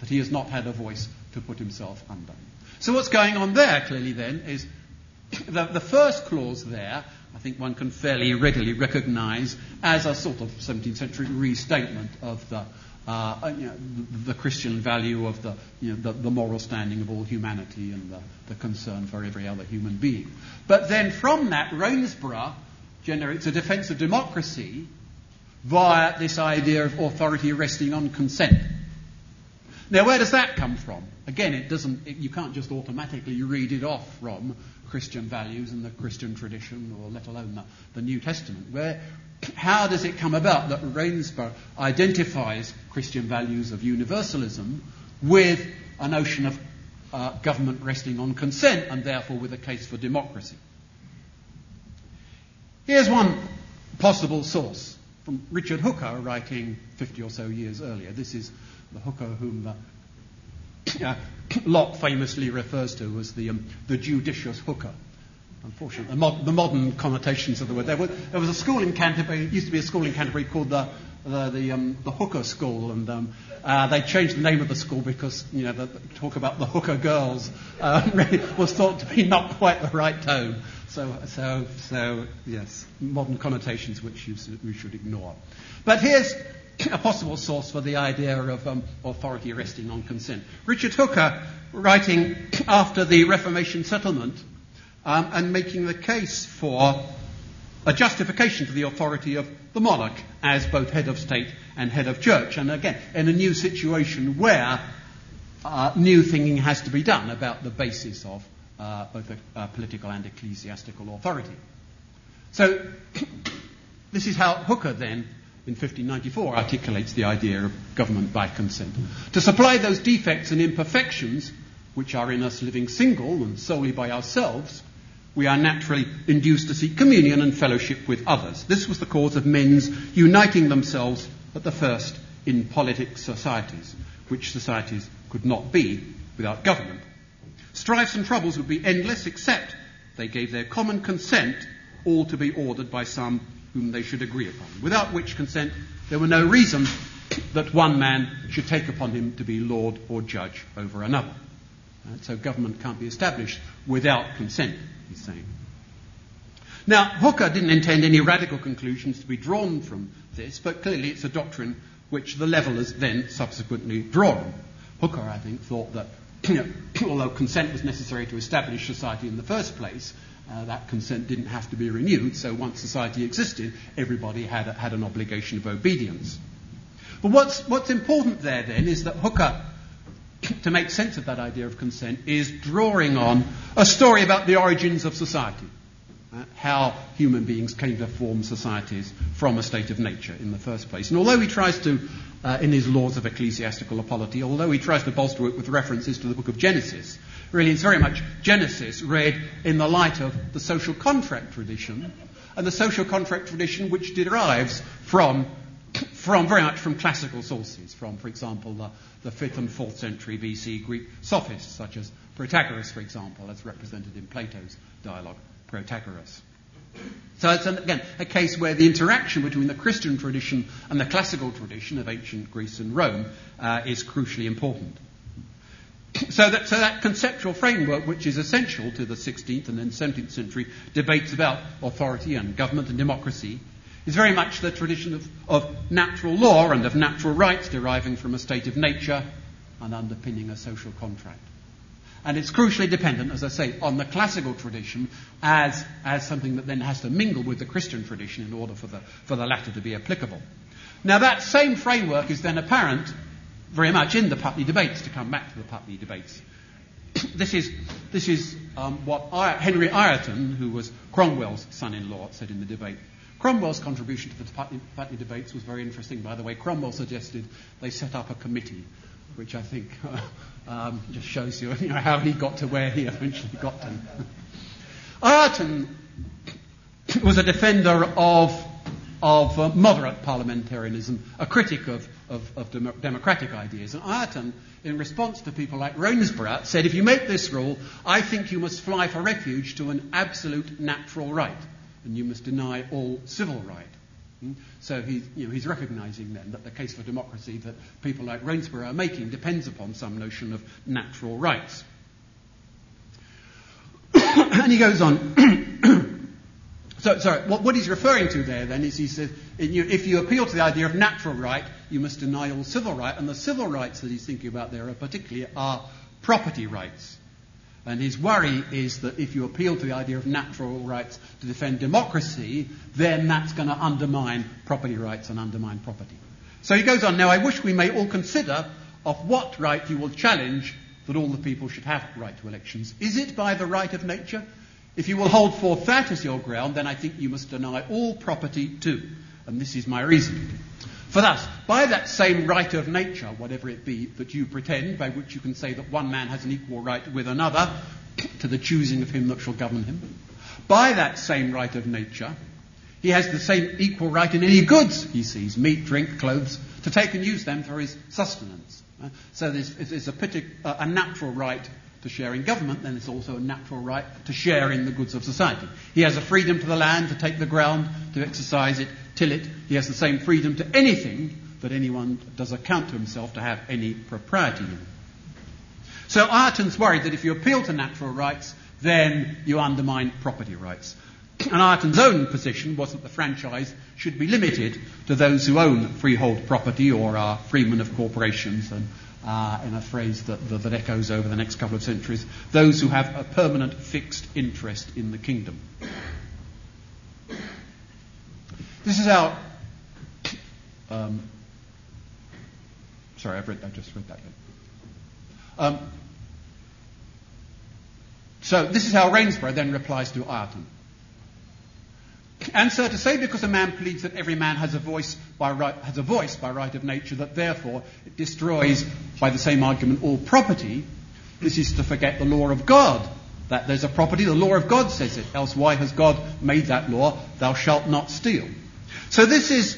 [SPEAKER 2] that he has not had a voice to put himself under. So what's going on there, clearly, then, is *coughs* the, the first clause there, I think one can fairly readily recognize as a sort of 17th century restatement of the uh, you know, the, the, Christian value of the, you know, the, the, moral standing of all humanity and the, the, concern for every other human being. But then from that, Rainsborough generates a defense of democracy via this idea of authority resting on consent. Now, where does that come from? Again, it doesn't, it, you can't just automatically read it off from Christian values and the Christian tradition, or let alone the, the New Testament. Where, how does it come about that Rainsborough identifies Christian values of universalism with a notion of uh, government resting on consent and therefore with a case for democracy? Here's one possible source from Richard Hooker, writing 50 or so years earlier. This is the Hooker whom the, uh, Locke famously refers to as the, um, the judicious Hooker. Unfortunately, the, mod- the, modern connotations of the word. There was, there was, a school in Canterbury, used to be a school in Canterbury called the, the, the, um, the Hooker School, and um, uh, they changed the name of the school because, you know, the, the talk about the hooker girls uh, *laughs* was thought to be not quite the right tone. So, so, so yes, modern connotations which you, we should ignore. But here's a possible source for the idea of um, authority resting on consent. Richard Hooker, writing after the Reformation settlement, um, and making the case for a justification for the authority of the monarch as both head of state and head of church. And again, in a new situation where uh, new thinking has to be done about the basis of uh, both uh, political and ecclesiastical authority. So, *coughs* this is how Hooker then, in 1594, articulates the idea of government by consent. To supply those defects and imperfections which are in us living single and solely by ourselves, we are naturally induced to seek communion and fellowship with others. This was the cause of men's uniting themselves at the first in politic societies, which societies could not be without government. Strifes and troubles would be endless except they gave their common consent, all to be ordered by some whom they should agree upon, without which consent there were no reason that one man should take upon him to be lord or judge over another. Uh, so government can't be established without consent he's saying. Now, Hooker didn't intend any radical conclusions to be drawn from this, but clearly it's a doctrine which the levelers then subsequently drawn. Hooker, I think, thought that *clears throat* although consent was necessary to establish society in the first place, uh, that consent didn't have to be renewed, so once society existed, everybody had, a, had an obligation of obedience. But what's, what's important there then is that Hooker *clears throat* to make sense of that idea of consent is drawing on a story about the origins of society. Uh, how human beings came to form societies from a state of nature in the first place. And although he tries to, uh, in his laws of ecclesiastical polity, although he tries to bolster it with references to the book of Genesis, really it's very much Genesis read in the light of the social contract tradition, and the social contract tradition which derives from from very much from classical sources, from, for example, the, the 5th and 4th century BC Greek sophists, such as Protagoras, for example, as represented in Plato's dialogue, Protagoras. So it's, again, a case where the interaction between the Christian tradition and the classical tradition of ancient Greece and Rome uh, is crucially important. *coughs* So that, so that conceptual framework, which is essential to the 16th and then 17th century debates about authority and government and democracy, is very much the tradition of, of natural law and of natural rights deriving from a state of nature and underpinning a social contract. And it's crucially dependent, as I say, on the classical tradition as, as something that then has to mingle with the Christian tradition in order for the, for the latter to be applicable. Now, that same framework is then apparent very much in the Putney debates, to come back to the Putney debates. *coughs* this is, this is um, what I, Henry Ireton, who was Cromwell's son in law, said in the debate. Cromwell's contribution to the Putney, Putney, debates was very interesting, by the way. Cromwell suggested they set up a committee, which I think uh, *laughs* um, just shows you, *laughs* you know, how he got to where he eventually got to. *laughs* Ireton *coughs* was a defender of, of uh, moderate parliamentarianism, a critic of, of, of dem- democratic ideas. And Ireton, in response to people like Rainsborough, said, if you make this rule, I think you must fly for refuge to an absolute natural right, and you must deny all civil right. Hmm? So he's, you know, he's recognizing then that the case for democracy that people like Rainsborough are making depends upon some notion of natural rights. *coughs* and he goes on. So, sorry, what, what, he's referring to there then is he says, if you appeal to the idea of natural right, you must deny all civil right, and the civil rights that he's thinking about there are particularly are property rights. And his worry is that if you appeal to the idea of natural rights to defend democracy, then that's going to undermine property rights and undermine property. So he goes on, now I wish we may all consider of what right you will challenge that all the people should have right to elections. Is it by the right of nature? If you will hold forth that as your ground, then I think you must deny all property too. And this is my reason. For thus, by that same right of nature, whatever it be, that you pretend, by which you can say that one man has an equal right with another to the choosing of him that shall govern him, by that same right of nature, he has the same equal right in any goods he sees, meat, drink, clothes, to take and use them for his sustenance. So there's, a, a natural right to share in government, then it's also a natural right to share in the goods of society. He has a freedom to the land, to take the ground, to exercise it, till it. He has the same freedom to anything that anyone does account to himself to have any propriety in. So Ireton's worried that if you appeal to natural rights, then you undermine property rights. *clears throat* And Ireton's own position was that the franchise should be limited to those who own freehold property or are freemen of corporations and uh, in a phrase that, that, that, echoes over the next couple of centuries, those who have a permanent fixed interest in the kingdom. This is our. Um, sorry, I've read, I just read that. Um, so this is how Rainsborough then replies to Ireton. And so to say because a man pleads that every man has a voice by right, has a voice by right of nature, that therefore it destroys by the same argument all property, this is to forget the law of God. That there's a property, the law of God says it. Else why has God made that law? Thou shalt not steal. So this is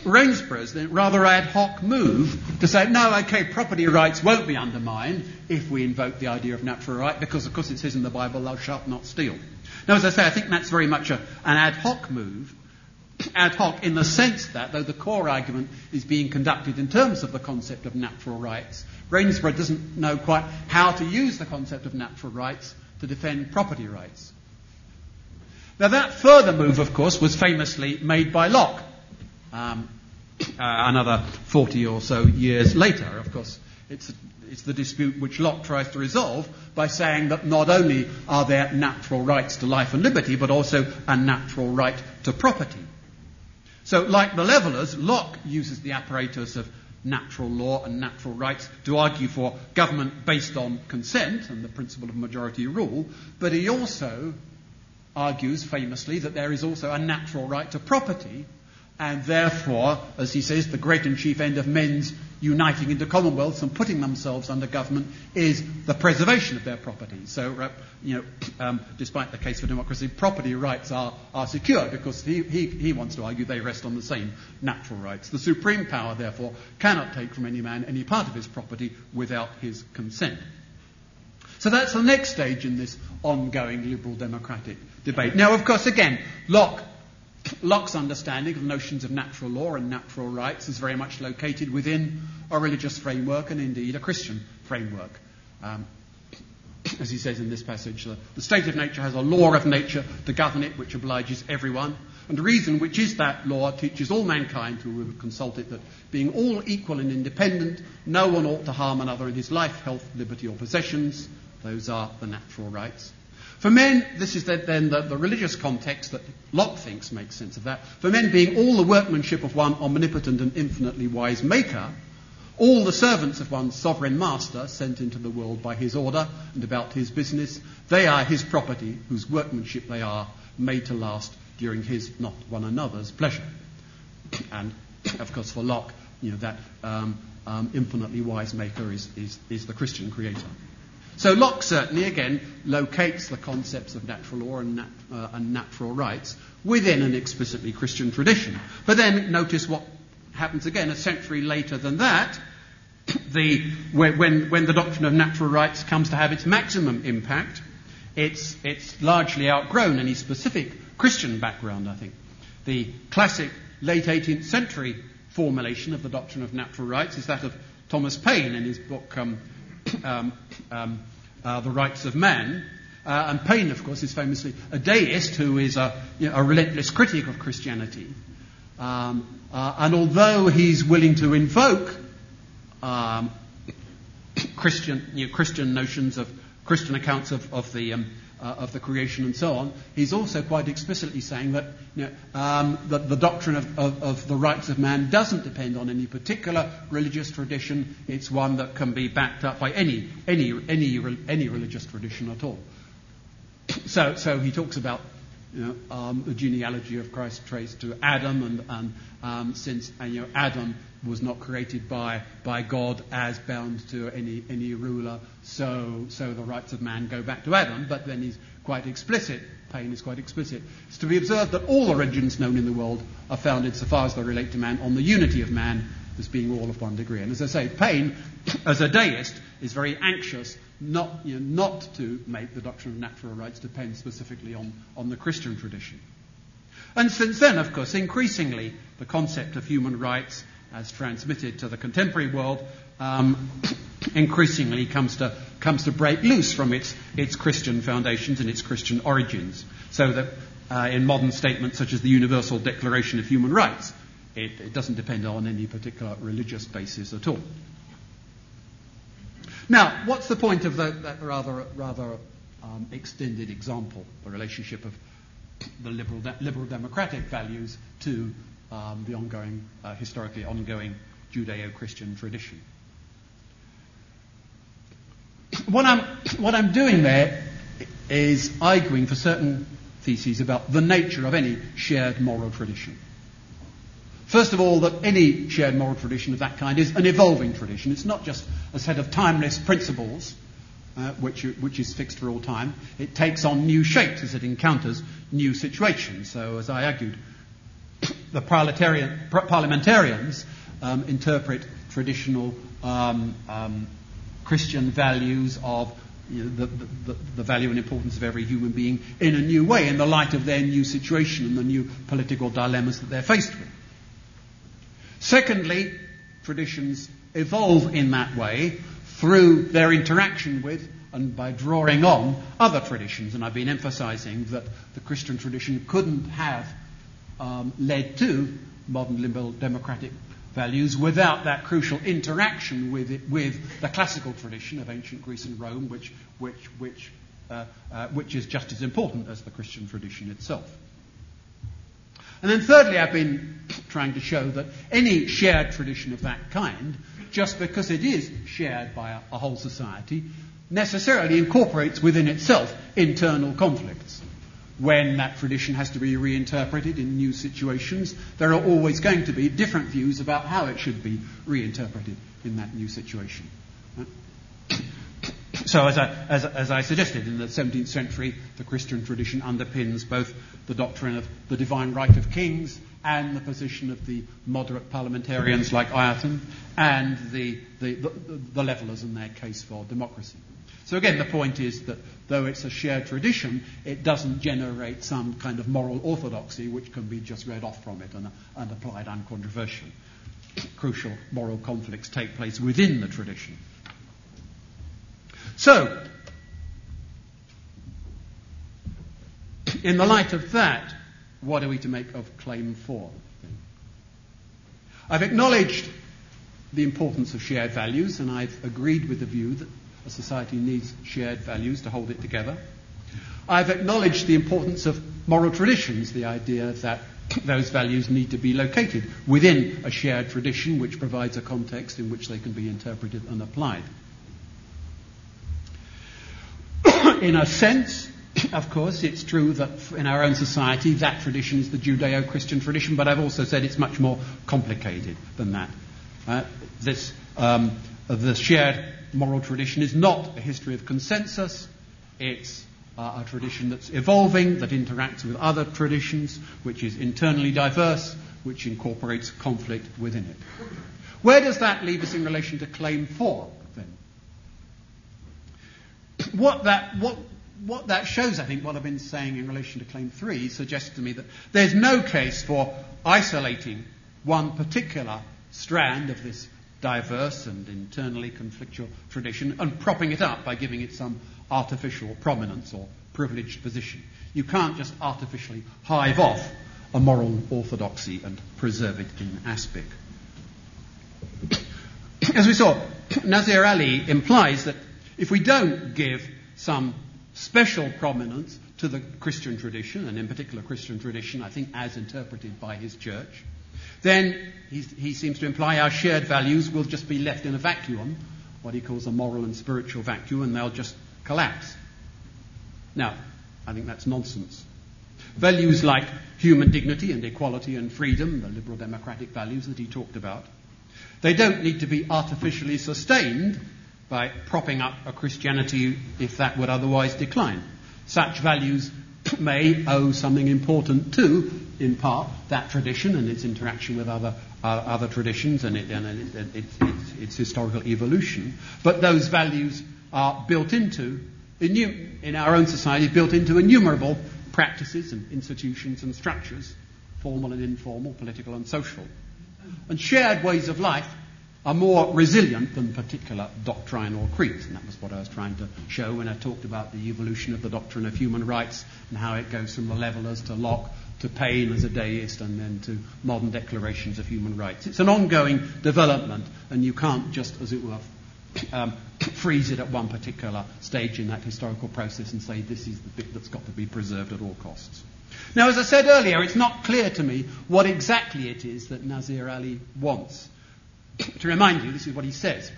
[SPEAKER 2] Rainsborough's rather ad hoc move to say, no, okay, property rights won't be undermined if we invoke the idea of natural right, because of course it says in the Bible, thou shalt not steal. Now, as I say, I think that's very much a, an ad hoc move. Ad hoc in the sense that, though the core argument is being conducted in terms of the concept of natural rights, Rainsborough doesn't know quite how to use the concept of natural rights to defend property rights. Now, that further move, of course, was famously made by Locke. Um, *coughs* uh, another 40 or so years later, of course, it's it's the dispute which Locke tries to resolve by saying that not only are there natural rights to life and liberty, but also a natural right to property. So, like the Levellers, Locke uses the apparatus of natural law and natural rights to argue for government based on consent and the principle of majority rule, but he also argues famously that there is also a natural right to property, and therefore, as he says, the great and chief end of men's uniting into commonwealths and putting themselves under government is the preservation of their property. So, uh, you know, *clears throat* um, despite the case for democracy, property rights are, are secure because he, he, he wants to argue they rest on the same natural rights. The supreme power, therefore, cannot take from any man any part of his property without his consent. So that's the next stage in this ongoing liberal democratic debate. Now, of course, again, Locke Locke's understanding of notions of natural law and natural rights is very much located within a religious framework and indeed a Christian framework. Um, as he says in this passage, the, the state of nature has a law of nature to govern it which obliges everyone. And the reason, which is that law, teaches all mankind who would consult it that being all equal and independent, no one ought to harm another in his life, health, liberty, or possessions. Those are the natural rights. For men, this is then the, the, religious context that Locke thinks makes sense of that. For men being all the workmanship of one omnipotent and infinitely wise maker, All the servants of one sovereign master sent into the world by his order and about his business, they are his property, whose workmanship they are, made to last during his, not one another's, pleasure. *clears throat* And, of course, for Locke, you know, that um, um, infinitely wise maker is, is, is the Christian creator. So Locke certainly, again, locates the concepts of natural law and, nat- uh, and, natural rights within an explicitly Christian tradition. But then notice what happens again a century later than that. *clears throat* The, when, when the doctrine of natural rights comes to have its maximum impact, it's, it's largely outgrown any specific Christian background, I think. The classic late 18th century formulation of the doctrine of natural rights is that of Thomas Paine in his book um, The Rights of Man. Uh, and Paine, of course, is famously a deist who is a, you know, a relentless critic of Christianity. Um, uh, and although he's willing to invoke um, *coughs* Christian, you know, Christian notions of Christian accounts of, of the um, uh, of the creation and so on, he's also quite explicitly saying that, you know, um, that the doctrine of, of, of, the rights of man doesn't depend on any particular religious tradition. It's one that can be backed up by any, any, any, any religious tradition at all. So, so he talks about you know, um, the genealogy of Christ traced to Adam, and, and um, since and, you know, Adam was not created by, by God as bound to any, any ruler, so, so the rights of man go back to Adam, but then he's quite explicit, Paine is quite explicit. It's to be observed that all the religions known in the world are founded, so far as they relate to man, on the unity of man as being all of one degree. And as I say, Paine, *clears throat* as a deist, is very anxious not, you know, not to make the doctrine of natural rights depend specifically on, on the Christian tradition. And since then, of course, increasingly the concept of human rights as transmitted to the contemporary world um, *coughs* increasingly comes to, comes to break loose from its, its Christian foundations and its Christian origins. So that uh, in modern statements such as the Universal Declaration of Human Rights, it, it doesn't depend on any particular religious basis at all. Now, what's the point of the, that rather, rather um, extended example, the relationship of the liberal, de- liberal democratic values to um, the ongoing, uh, historically ongoing Judeo Christian tradition? What I'm, what I'm doing there is arguing for certain theses about the nature of any shared moral tradition. First of all, that any shared moral tradition of that kind is an evolving tradition. It's not just a set of timeless principles, uh, which, which is fixed for all time. It takes on new shapes as it encounters new situations. So, as I argued, the parliamentarians um, interpret traditional um, um, Christian values of you know, the, the, the, value and importance of every human being in a new way in the light of their new situation and the new political dilemmas that they're faced with. Secondly, traditions evolve in that way through their interaction with and by drawing on other traditions. And I've been emphasizing that the Christian tradition couldn't have um, led to modern liberal democratic values without that crucial interaction with, it, with the classical tradition of ancient Greece and Rome, which, which, which, uh, uh, which is just as important as the Christian tradition itself. And then thirdly, I've been trying to show that any shared tradition of that kind, just because it is shared by a, a whole society, necessarily incorporates within itself internal conflicts. When that tradition has to be reinterpreted in new situations, there are always going to be different views about how it should be reinterpreted in that new situation. So, as I, as, as I, suggested, in the 17th century, the Christian tradition underpins both the doctrine of the divine right of kings and the position of the moderate parliamentarians like Ireton and the, the, the, the levelers in their case for democracy. So, again, the point is that though it's a shared tradition, it doesn't generate some kind of moral orthodoxy which can be just read off from it and, and applied uncontroversially. Crucial moral conflicts take place within the tradition. So, in the light of that, what are we to make of claim four? I've acknowledged the importance of shared values, and I've agreed with the view that a society needs shared values to hold it together. I've acknowledged the importance of moral traditions, the idea that those values need to be located within a shared tradition which provides a context in which they can be interpreted and applied. *coughs* in a sense, *coughs* of course, it's true that in our own society that tradition is the Judeo Christian tradition, but I've also said it's much more complicated than that. Uh, this, um, the shared moral tradition is not a history of consensus, it's uh, a tradition that's evolving, that interacts with other traditions, which is internally diverse, which incorporates conflict within it. Where does that leave us in relation to claim four, then? What that, what, what that shows, I think, what I've been saying in relation to claim three suggests to me that there's no case for isolating one particular strand of this diverse and internally conflictual tradition and propping it up by giving it some artificial prominence or privileged position. You can't just artificially hive off a moral orthodoxy and preserve it in aspic. *coughs* As we saw, Nazir Ali implies that if we don't give some special prominence to the Christian tradition, and in particular Christian tradition, I think as interpreted by his church, then he seems to imply our shared values will just be left in a vacuum, what he calls a moral and spiritual vacuum, and they'll just collapse. Now, I think that's nonsense. Values like human dignity and equality and freedom, the liberal democratic values that he talked about, they don't need to be artificially sustained by propping up a Christianity if that would otherwise decline. Such values may owe something important to, in part, that tradition and its interaction with other, uh, other traditions and, it, and it, it, its historical evolution. But those values are built into, in our own society, built into innumerable practices and institutions and structures, formal and informal, political and social. And shared ways of life are more resilient than particular doctrinal creeds. And that was what I was trying to show when I talked about the evolution of the doctrine of human rights and how it goes from the levelers to Locke to Paine as a deist and then to modern declarations of human rights. It's an ongoing development, and you can't just, as it were, *coughs* um, *coughs* freeze it at one particular stage in that historical process and say this is the bit that's got to be preserved at all costs. Now, as I said earlier, it's not clear to me what exactly it is that Nazir Ali wants. To remind you, this is what he says.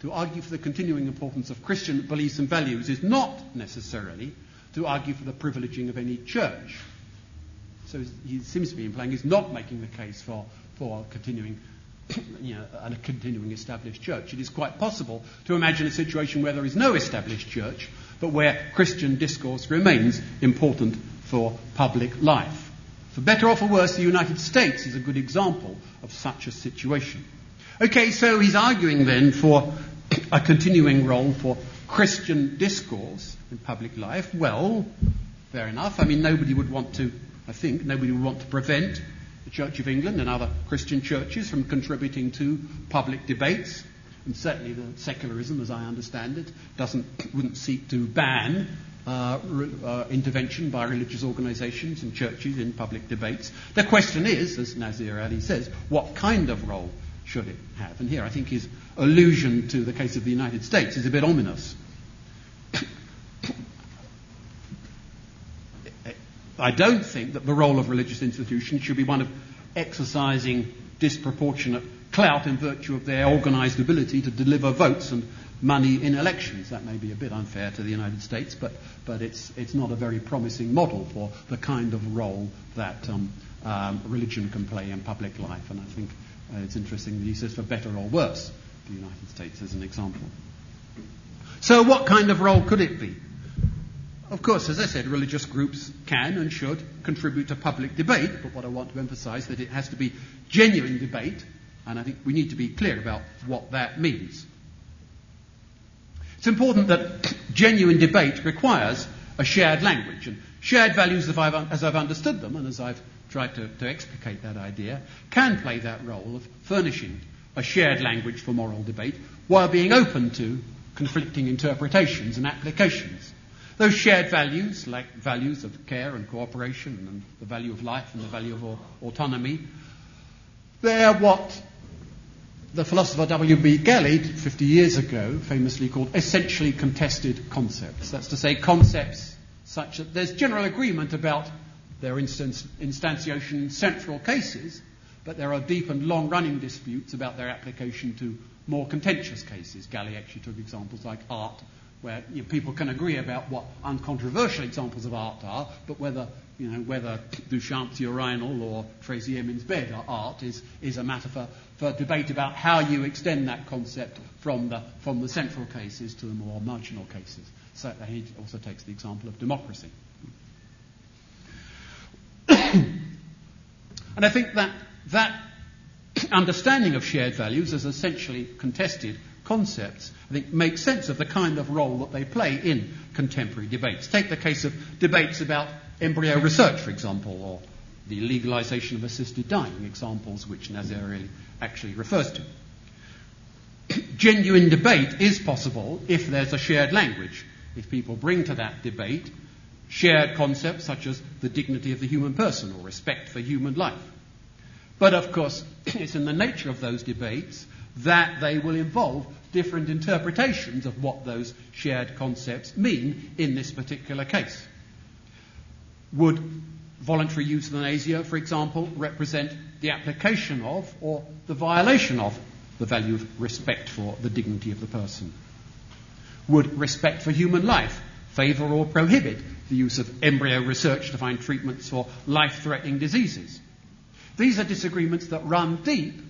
[SPEAKER 2] To argue for the continuing importance of Christian beliefs and values is not necessarily to argue for the privileging of any church. So he seems to be implying he's not making the case for, for continuing *coughs* you know, a continuing established church. It is quite possible to imagine a situation where there is no established church, but where Christian discourse remains important for public life. For better or for worse, the United States is a good example of such a situation. Okay, so he's arguing then for a continuing role for Christian discourse in public life. Well, fair enough. I mean, nobody would want to, I think, nobody would want to prevent the Church of England and other Christian churches from contributing to public debates. And certainly the secularism, as I understand it, doesn't, wouldn't seek to ban uh, uh, intervention by religious organizations and churches in public debates. The question is, as Nazir Ali says, what kind of role should it have? And here I think his allusion to the case of the United States is a bit ominous. *coughs* I don't think that the role of religious institutions should be one of exercising disproportionate clout in virtue of their organised ability to deliver votes and money in elections. That may be a bit unfair to the United States, but, but it's, it's not a very promising model for the kind of role that um, um, religion can play in public life. And I think uh, it's interesting that he says for better or worse, the United States as an example. So, what kind of role could it be? Of course, as I said, religious groups can and should contribute to public debate, but what I want to emphasize is that it has to be genuine debate, and I think we need to be clear about what that means. It's important that genuine debate requires a shared language, and shared values as I've, as I've understood them, and as I've tried to, to explicate that idea, can play that role of furnishing a shared language for moral debate while being open to conflicting interpretations and applications. Those shared values, like values of care and cooperation and the value of life and the value of autonomy, they're what the philosopher W.B. Gallie, 50 years ago, famously called essentially contested concepts. That's to say, concepts such that there's general agreement about their instance, instantiation in central cases, but there are deep and long running disputes about their application to more contentious cases. Gallie actually took examples like art, where you know, people can agree about what uncontroversial examples of art are, but whether, you know, whether Duchamp's urinal or Tracey Emin's bed are art is, is a matter for, for debate about how you extend that concept from the, from the central cases to the more marginal cases. So he also takes the example of democracy. and I think that that understanding of shared values as essentially contested concepts, I think, makes sense of the kind of role that they play in contemporary debates. Take the case of debates about embryo research, for example, or the legalization of assisted dying, examples which really actually refers to. *clears throat* Genuine debate is possible if there's a shared language, if people bring to that debate shared concepts such as the dignity of the human person or respect for human life. But of course, *clears throat* it's in the nature of those debates that they will involve different interpretations of what those shared concepts mean in this particular case. Would voluntary euthanasia, for example, represent the application of or the violation of the value of respect for the dignity of the person? Would respect for human life favour or prohibit the use of embryo research to find treatments for life threatening diseases? These are disagreements that run deep,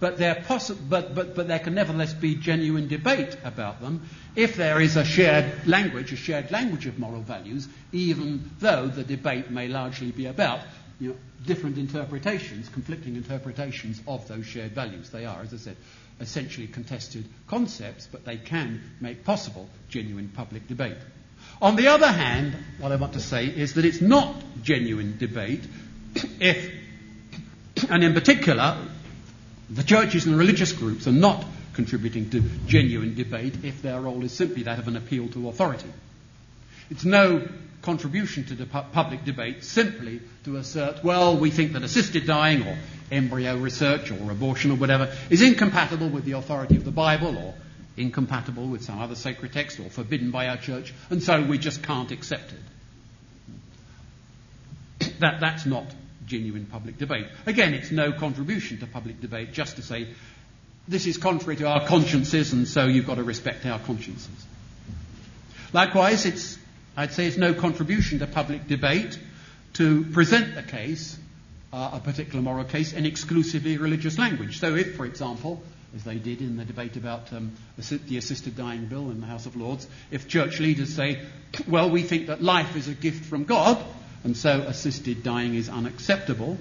[SPEAKER 2] but, but, but, but there can nevertheless be genuine debate about them if there is a shared language, a shared language of moral values, even though the debate may largely be about you know, different interpretations, conflicting interpretations of those shared values. They are, as I said, essentially contested concepts, but they can make possible genuine public debate. On the other hand, what I want to say is that it's not genuine debate if and in particular, the churches and religious groups are not contributing to genuine debate if their role is simply that of an appeal to authority. It's no contribution to the pu- public debate simply to assert, well, we think that assisted dying or embryo research or abortion or whatever is incompatible with the authority of the Bible or incompatible with some other sacred text or forbidden by our church, and so we just can't accept it. That, that's not genuine public debate. Again, it's no contribution to public debate just to say this is contrary to our consciences and so you've got to respect our consciences. Likewise, it's, I'd say it's no contribution to public debate to present a case, uh, a particular moral case, in exclusively religious language. So if, for example, as they did in the debate about um, the assisted dying bill in the House of Lords, if church leaders say, well, we think that life is a gift from God, and so assisted dying is unacceptable.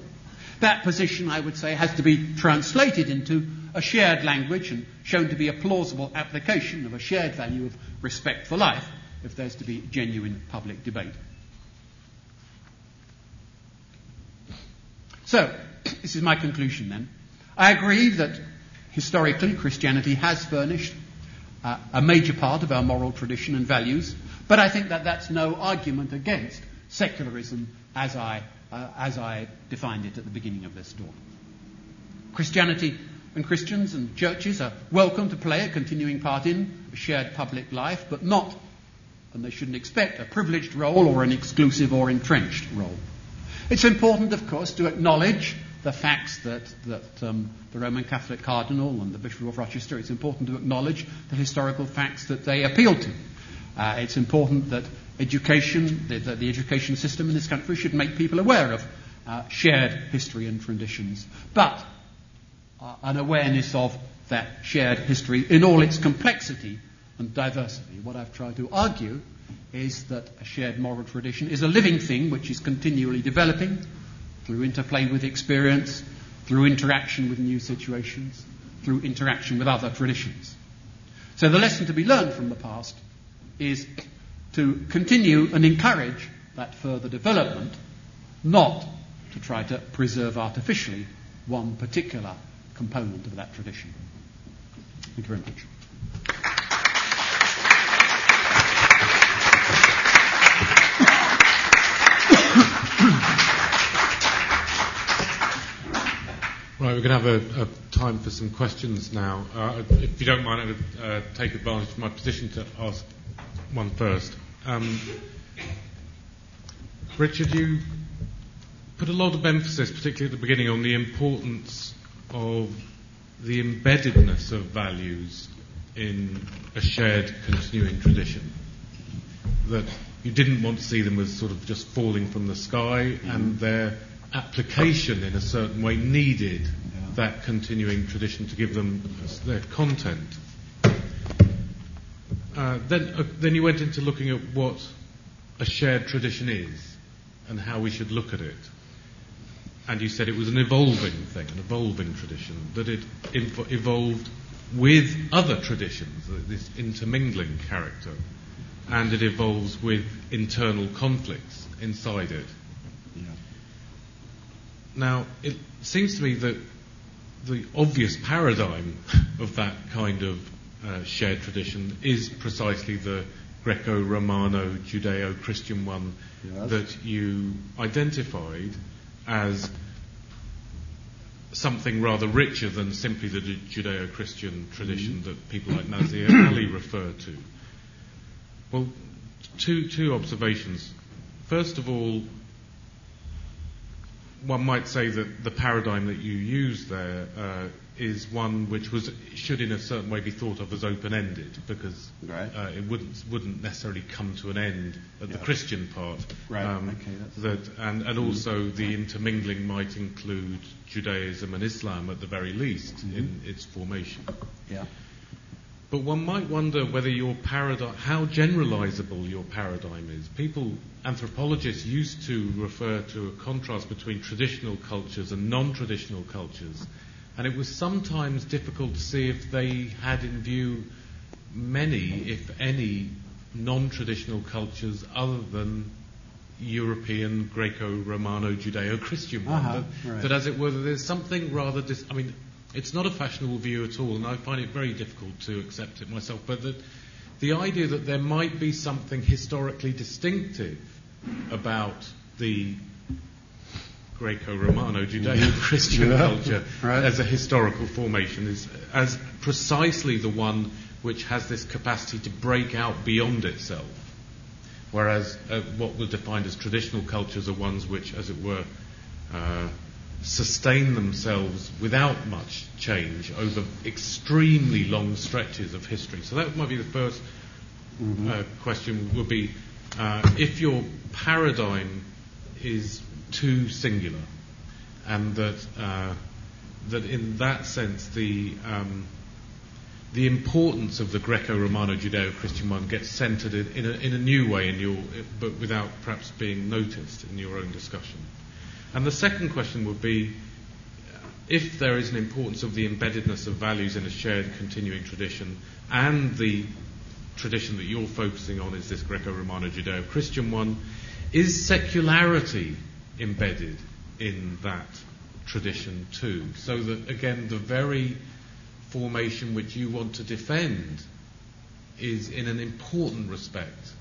[SPEAKER 2] That position, I would say, has to be translated into a shared language and shown to be a plausible application of a shared value of respect for life if there's to be genuine public debate. So, this is my conclusion then. I agree that historically Christianity has furnished uh, a major part of our moral tradition and values, but I think that that's no argument against secularism as I, uh, as I defined it at the beginning of this talk. Christianity and Christians and churches are welcome to play a continuing part in a shared public life, but not, and they shouldn't expect, a privileged role or an exclusive or entrenched role. It's important, of course, to acknowledge the facts that, that um, the Roman Catholic Cardinal and the Bishop of Rochester, it's important to acknowledge the historical facts that they appeal to. Uh, it's important that education, the, the, the, education system in this country should make people aware of uh, shared history and traditions, but uh, an awareness of that shared history in all its complexity and diversity. What I've tried to argue is that a shared moral tradition is a living thing which is continually developing through interplay with experience, through interaction with new situations, through interaction with other traditions. So the lesson to be learned from the past is to continue and encourage that further development, not to try to preserve artificially one particular component of that tradition. Thank you very much.
[SPEAKER 1] Right, we're going to have a, a time for some questions now. Uh, if you don't mind, I'm would uh, take advantage of my position to ask one first. Um, Richard, you put a lot of emphasis, particularly at the beginning, on the importance of the embeddedness of values in a shared continuing tradition. That you didn't want to see them as sort of just falling from the sky, mm-hmm. and their application in a certain way needed yeah. that continuing tradition to give them their content. Uh, then, uh, then you went into looking at what a shared tradition is and how we should look at it. And you said it was an evolving thing, an evolving tradition, that it inv- evolved with other traditions, this intermingling character, and it evolves with internal conflicts inside it. Now, it seems to me that the obvious paradigm of that kind of uh, shared tradition is precisely the Greco Romano Judeo Christian one yes. that you identified as something rather richer than simply the Judeo Christian tradition mm-hmm. that people like Nazir Ali refer to. Well, two, two observations. First of all, one might say that the paradigm that you use there uh, is one which was should in a certain way be thought of as open-ended because right. uh, it wouldn't wouldn't necessarily come to an end at the Christian part.
[SPEAKER 2] Right. Um, okay,
[SPEAKER 1] that and and mm. also the intermingling might include Judaism and Islam at the very least mm-hmm. in its formation.
[SPEAKER 2] Yeah.
[SPEAKER 1] But one might wonder whether your paradigm, how generalizable your paradigm is. People, anthropologists used to refer to a contrast between traditional cultures and non-traditional cultures and it was sometimes difficult to see if they had in view many, if any, non traditional cultures other than European, Greco Romano, Judeo Christian one.
[SPEAKER 2] Uh-huh, that,
[SPEAKER 1] right. that, as it were, there's something rather. Dis- I mean, it's not a fashionable view at all, and I find it very difficult to accept it myself. But that the idea that there might be something historically distinctive about the Greco-Romano Judeo-Christian *laughs* yeah. culture right. as a historical formation is as precisely the one which has this capacity to break out beyond itself. Whereas uh, what were defined as traditional cultures are ones which, as it were, uh, sustain themselves without much change over extremely long stretches of history. So that might be the 1st mm-hmm. uh, question would be uh, if your paradigm is too singular, and that uh, that in that sense the um, the importance of the Greco-Romano Judeo-Christian one gets centered in, in, a, in a new way in your, but without perhaps being noticed in your own discussion. And the second question would be if there is an importance of the embeddedness of values in a shared continuing tradition and the tradition that you're focusing on is this Greco-Romano Judeo-Christian one, is secularity embedded in that tradition too. So that, again, the very formation which you want to defend is, in an important respect,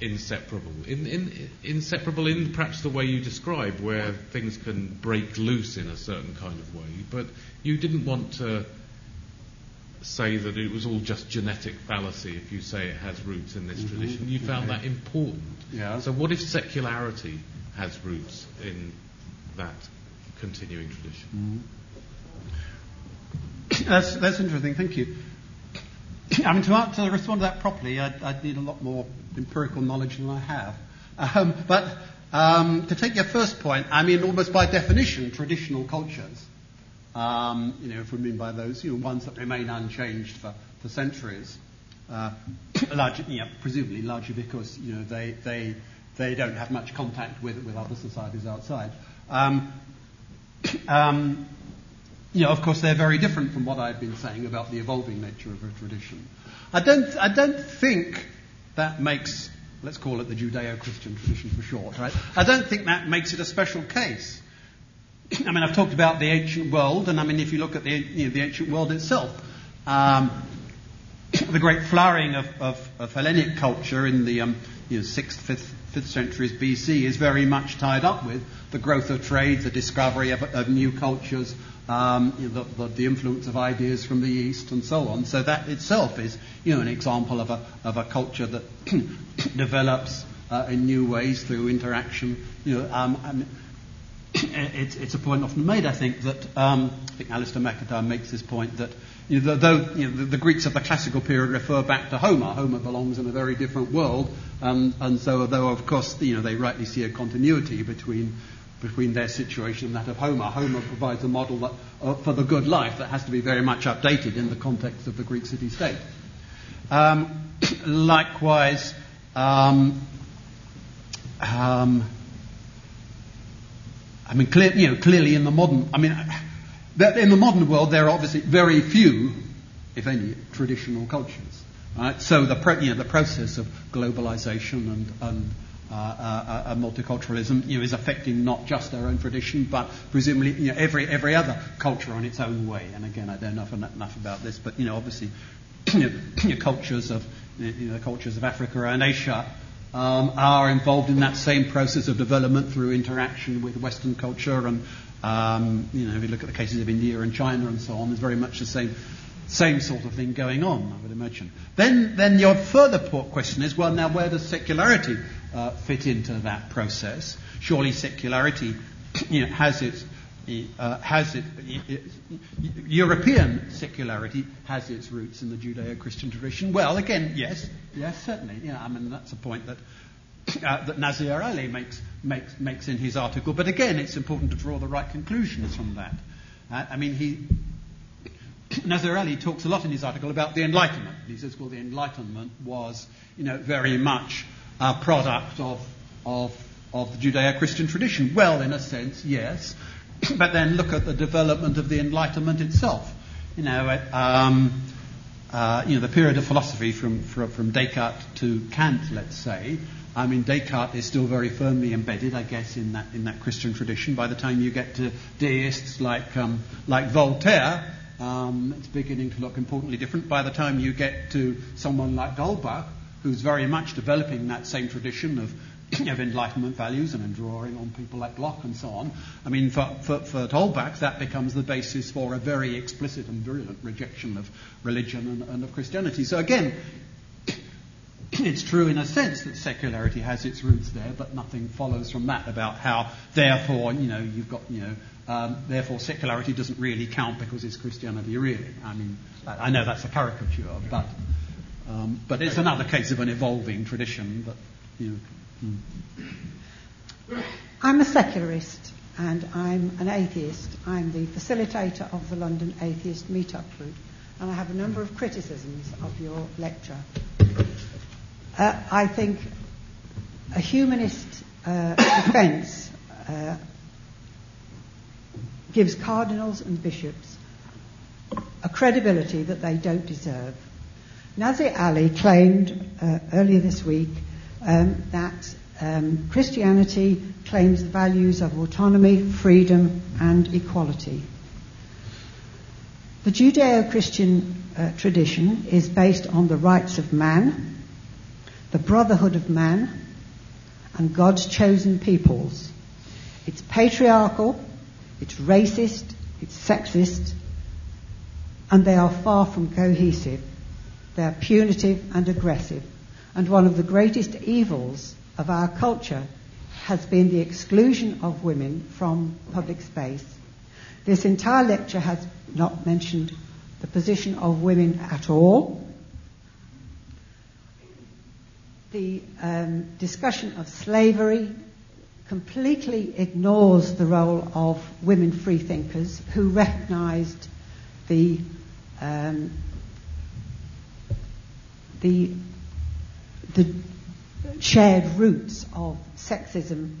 [SPEAKER 1] inseparable. In, in, inseparable in perhaps the way you describe, where things can break loose in a certain kind of way. But you didn't want to say that it was all just genetic fallacy if you say it has roots in this mm-hmm. tradition. You found okay. that important.
[SPEAKER 2] Yeah.
[SPEAKER 1] So, what if secularity has roots in that continuing tradition.
[SPEAKER 2] Mm. *coughs* That's, that's interesting, thank you. *coughs* I mean, to, to respond to that properly, I'd, I'd, need a lot more empirical knowledge than I have. Um, but um, to take your first point, I mean, almost by definition, traditional cultures, um, you know, if we mean by those, you know, ones that remain unchanged for, for centuries, uh, *coughs* large, you know, presumably largely because, you know, they, they they don't have much contact with, with other societies outside. *coughs* Know, of course, they're very different from what I've been saying about the evolving nature of a tradition. I don't, I don't think that makes, let's call it the Judeo-Christian tradition for short, right? I don't think that makes it a special case. I mean, I've talked about the ancient world, and I mean, if you look at the, you know, the ancient world itself, um, *coughs* the great flowering of, of, of Hellenic culture in the um, you know, 6th, 5th, 5th centuries BC is very much tied up with the growth of trade, the discovery of, of new cultures, um, the, the, the, influence of ideas from the East, and so on. So that itself is, you know, an example of a, of a culture that *clears throat* develops uh, in new ways through interaction. You know, um, *coughs* it's, it's, a point often made, I think, that um, I think Alasdair MacIntyre makes this point that you know, though you know, the, the, Greeks of the classical period refer back to Homer, Homer belongs in a very different world, um, and so although of course you know they rightly see a continuity between between their situation and that of Homer. Homer provides a model that, uh, for the good life that has to be very much updated in the context of the Greek city-state. Um, *coughs* likewise, um, um, I mean, clear, you know, clearly in the modern, I mean, in the modern world, there are obviously very few, if any, traditional cultures. Right? So the, you know, the process of globalization and, and uh, uh, uh, multiculturalism you know, is affecting not just our own tradition, but presumably you know, every, every other culture on its own way. And again, I don't know enough, enough about this, but you know, obviously, *clears throat* you know, cultures of you know, the cultures of Africa and Asia um, are involved in that same process of development through interaction with Western culture. And um, you know, if you look at the cases of India and China and so on, there's very much the same same sort of thing going on, I would imagine. Then, then your further question is, well, now where does secularity uh, fit into that process? Surely secularity *clears throat* you know, has its uh, has it, it, European secularity has its roots in the Judeo-Christian tradition. Well, again, yes, yes, certainly. Yeah, I mean that's a point that uh, that Nazir Ali makes, makes makes in his article. But again, it's important to draw the right conclusions from that. Uh, I mean, he *clears throat* Nazir Ali talks a lot in his article about the Enlightenment. He says, well, the Enlightenment was, you know, very much a product of of of the Judeo-Christian tradition. Well, in a sense, yes. *coughs* but then look at the development of the Enlightenment itself. You know, um, uh, you know the period of philosophy from, from, from Descartes to Kant, let's say. I mean, Descartes is still very firmly embedded, I guess, in that in that Christian tradition. By the time you get to deists like um, like Voltaire, um, it's beginning to look importantly different. By the time you get to someone like D'Holbach, who's very much developing that same tradition of of Enlightenment values and in drawing on people like Locke and so on. I mean, for, for, for D'Holbach, that becomes the basis for a very explicit and virulent rejection of religion and, and of Christianity. So again, *clears throat* it's true in a sense that secularity has its roots there, but nothing follows from that about how, therefore, you know, you've got, you know, um, therefore secularity doesn't really count because it's Christianity really. I mean, I know that's a caricature, but, um, but it's another case of an evolving tradition that, you know,
[SPEAKER 3] I'm a secularist and I'm an atheist. I'm the facilitator of the London Atheist Meetup Group, and I have a number of criticisms of your lecture. Uh, I think a humanist uh, *coughs* defence uh, gives cardinals and bishops a credibility that they don't deserve. Nazir Ali claimed uh, earlier this week um, that um, Christianity claims the values of autonomy, freedom, and equality. The Judeo Christian uh, tradition is based on the rights of man, the brotherhood of man, and God's chosen peoples. It's patriarchal, it's racist, it's sexist, and they are far from cohesive. They are punitive and aggressive. And one of the greatest evils of our culture has been the exclusion of women from public space. This entire lecture has not mentioned the position of women at all. The um, discussion of slavery completely ignores the role of women freethinkers who recognized the um, the the shared roots of sexism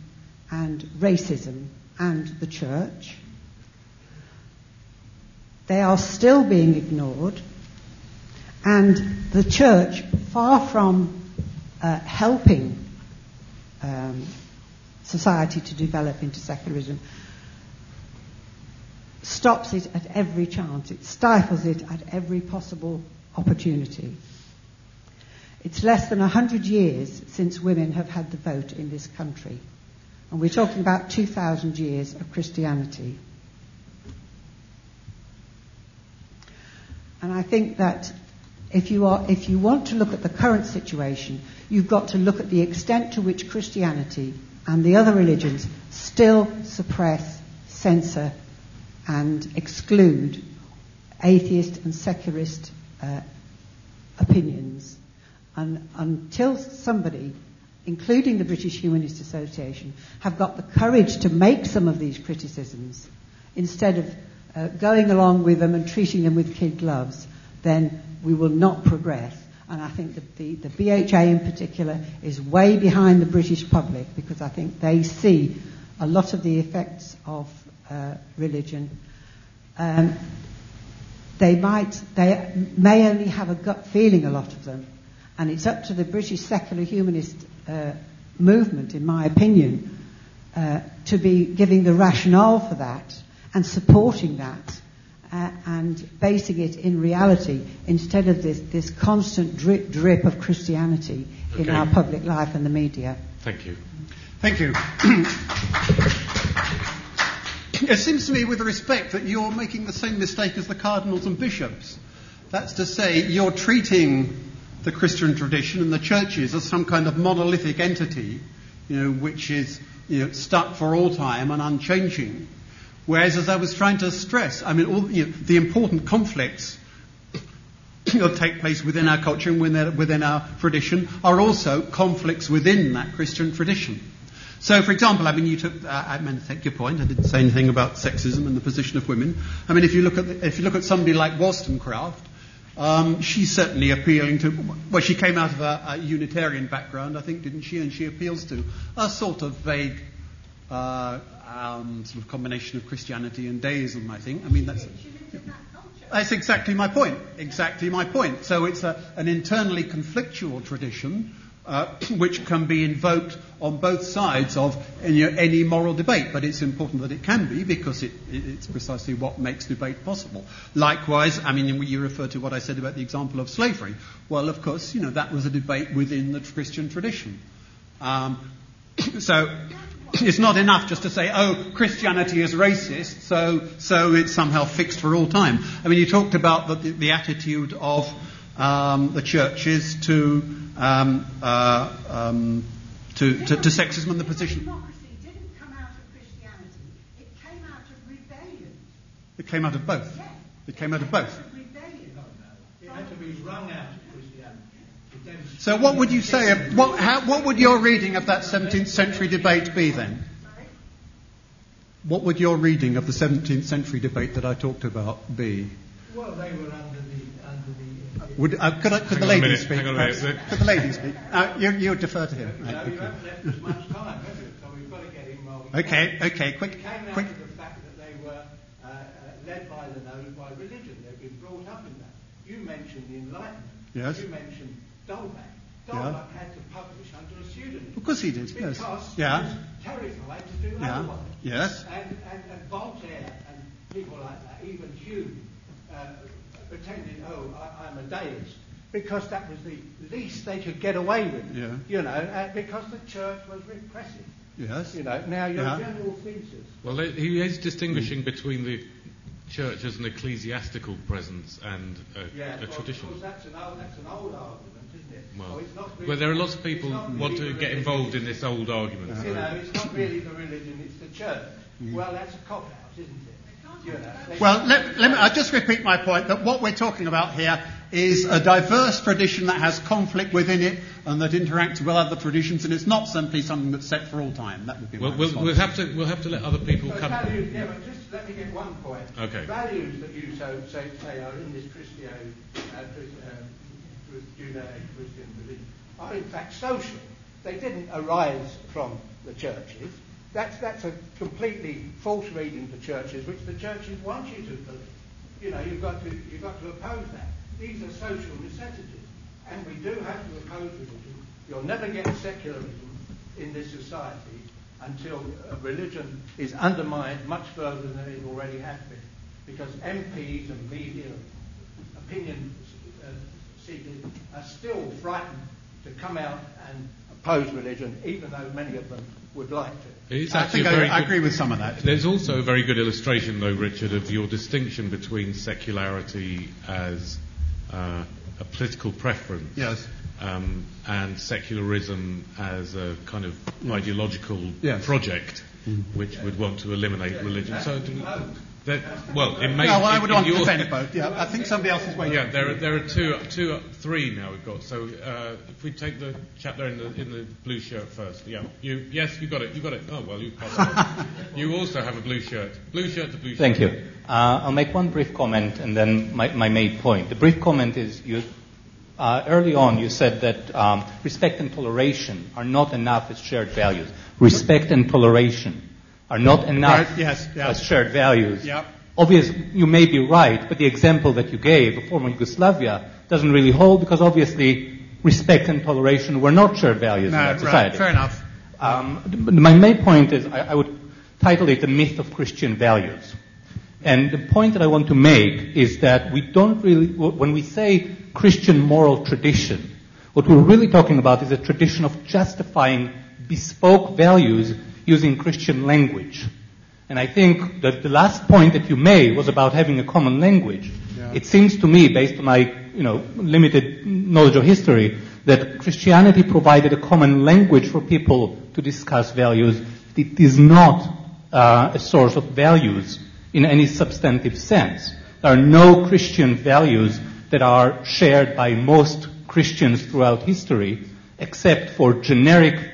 [SPEAKER 3] and racism and the church. They are still being ignored, and the church, far from uh, helping um, society to develop into secularism, stops it at every chance. It stifles it at every possible opportunity. It's less than 100 years since women have had the vote in this country. And we're talking about 2,000 years of Christianity. And I think that if you, are, if you want to look at the current situation, you've got to look at the extent to which Christianity and the other religions still suppress, censor, and exclude atheist and secularist uh, opinions. And until somebody, including the British Humanist Association, have got the courage to make some of these criticisms, instead of uh, going along with them and treating them with kid gloves, then we will not progress. And I think that the, the BHA in particular is way behind the British public because I think they see a lot of the effects of uh, religion. Um, they might, they may only have a gut feeling, a lot of them, and it's up to the British secular humanist uh, movement, in my opinion, uh, to be giving the rationale for that and supporting that uh, and basing it in reality instead of this, this constant drip drip of Christianity okay. in our public life and the media.
[SPEAKER 1] Thank you.
[SPEAKER 2] Thank you. *clears throat* it seems to me, with respect, that you're making the same mistake as the cardinals and bishops. That's to say, you're treating the Christian tradition and the churches as some kind of monolithic entity, you know, which is you know, stuck for all time and unchanging. Whereas, as I was trying to stress, I mean, all you know, the important conflicts *coughs* that take place within our culture and within our tradition are also conflicts within that Christian tradition. So, for example, I mean, you took, uh, I mean, take your point. I didn't say anything about sexism and the position of women. I mean, if you look at, the, if you look at somebody like Wollstonecraft, um, she's certainly appealing to, well, she came out of a, a, Unitarian background, I think, didn't she? And she appeals to a sort of vague uh, um, sort of combination of Christianity and deism, I think. I mean, that's. That's exactly my point. Exactly my point. So it's a, an internally conflictual tradition uh, *clears throat* which can be invoked on both sides of any, any, moral debate. But it's important that it can be because it, it, it's precisely what makes debate possible. Likewise, I mean, you refer to what I said about the example of slavery. Well, of course, you know, that was a debate within the Christian tradition. Um, *clears throat* so it's not enough just to say, oh, Christianity is racist, so, so it's somehow fixed for all time. I mean, you talked about the, the attitude of um, the churches to, um, uh, um, to, to, to, sexism and the position.
[SPEAKER 3] Democracy didn't come out of Christianity, it came out of rebellion.
[SPEAKER 2] It came out of both.
[SPEAKER 3] Yes.
[SPEAKER 2] It came out of both.
[SPEAKER 4] It had to be wrung out of Christianity.
[SPEAKER 2] so, what would you say? What, how, what would your reading of that 17th century debate be then? What would your reading of the 17th century debate that I talked about be?
[SPEAKER 4] Well, they were under the. Under the
[SPEAKER 2] would, uh, could, I, could the ladies speak? Could the ladies speak? Uh, you, you defer to him.
[SPEAKER 4] No, right, you haven't left us much time, have you? So we've got to get him rolling.
[SPEAKER 2] Okay, okay, quick.
[SPEAKER 4] It came out of the fact that they were uh, uh, led by the nose by religion. They've been brought up in that. You mentioned the Enlightenment.
[SPEAKER 2] Yes.
[SPEAKER 4] You mentioned D'Holbach. D'Holbach yeah. had to publish under a pseudonym.
[SPEAKER 2] Of course he did,
[SPEAKER 4] because
[SPEAKER 2] yes.
[SPEAKER 4] Yeah. he was terrified to do
[SPEAKER 2] yeah.
[SPEAKER 4] otherwise.
[SPEAKER 2] Yes.
[SPEAKER 4] And, and, and, Voltaire and people like that, even Hume, uh, pretended, oh, I, am a deist, because that was the least they could get away with.
[SPEAKER 2] Yeah.
[SPEAKER 4] You know, uh, because the church was repressive.
[SPEAKER 2] Yes.
[SPEAKER 4] You know, now your
[SPEAKER 2] yeah.
[SPEAKER 4] general thesis.
[SPEAKER 1] Well, he is distinguishing mm. between the church as an ecclesiastical presence and a,
[SPEAKER 4] yeah,
[SPEAKER 1] a
[SPEAKER 4] well,
[SPEAKER 1] tradition.
[SPEAKER 4] that's an old, that's an old argument.
[SPEAKER 1] Well,
[SPEAKER 4] oh, really,
[SPEAKER 1] well, there are lots of people
[SPEAKER 4] really
[SPEAKER 1] want to get involved in this old argument.
[SPEAKER 4] You know, it's not really the religion, it's the church. Mm. Well, that's a cop out, isn't it? You know,
[SPEAKER 2] well, let, let me, I'll just repeat my point that what we're talking about here is a diverse tradition that has conflict within it and that interacts with other traditions, and it's not simply something that's set for all time. That would be
[SPEAKER 1] well,
[SPEAKER 2] my
[SPEAKER 1] we'll, we'll have to we'll have to let other people
[SPEAKER 4] so
[SPEAKER 1] come.
[SPEAKER 4] Values, yeah, but just let me get one point.
[SPEAKER 1] Okay.
[SPEAKER 4] Values that you so say, say are in this Christian, uh, uh, Judeo-Christian religion are in fact social. They didn't arise from the churches. That's, that's a completely false reading to churches, which the churches want you to believe. You know, you've got to, you've got to oppose that. These are social necessities. And we do have to oppose religion. You'll never get secularism in this society until religion is undermined much further than it already has been. Because MPs and media, opinion uh, seekers, are still frightened to come out and oppose religion, even though many of them would like to.
[SPEAKER 2] It's I think I, I agree with some of that.
[SPEAKER 1] There's also a very good illustration, though, Richard, of your distinction between secularity as uh, a political preference
[SPEAKER 2] yes.
[SPEAKER 1] um, and secularism as a kind of yes. ideological
[SPEAKER 2] yes.
[SPEAKER 1] project. which would want to eliminate religion. So, do, that, well, it may.
[SPEAKER 2] No, well, I would want to defend both. Yeah, I think somebody else is waiting.
[SPEAKER 1] Yeah, there are, there are two, two, three now we've got. So uh, if we take the chap there in the in the blue shirt first. Yeah, you. Yes, you got it. You got it. Oh well, you passed it. *laughs* You also have a blue shirt. Blue shirt to blue
[SPEAKER 5] Thank you. Uh, I'll make one brief comment and then my, my main point. The brief comment is you, uh, early on you said that um, respect and toleration are not enough as shared values. Respect and toleration are not enough
[SPEAKER 2] Right, yes, yeah.
[SPEAKER 5] as shared values.
[SPEAKER 2] Yeah.
[SPEAKER 5] Obviously, you may be right, but the example that you gave of former Yugoslavia doesn't really hold because obviously respect and toleration were not shared values
[SPEAKER 2] No,
[SPEAKER 5] in that
[SPEAKER 2] right,
[SPEAKER 5] society.
[SPEAKER 2] fair enough.
[SPEAKER 5] Um, my main point is I, I would title it the myth of Christian values. And the point that I want to make is that we don't really, when we say Christian moral tradition, what we're really talking about is a tradition of justifying bespoke values using Christian language. And I think that the last point that you made was about having a common language.
[SPEAKER 2] Yeah.
[SPEAKER 5] It seems to me, based on my you know, limited knowledge of history, that Christianity provided a common language for people to discuss values. It is not uh, a source of values in any substantive sense. There are no Christian values that are shared by most Christians throughout history, except for generic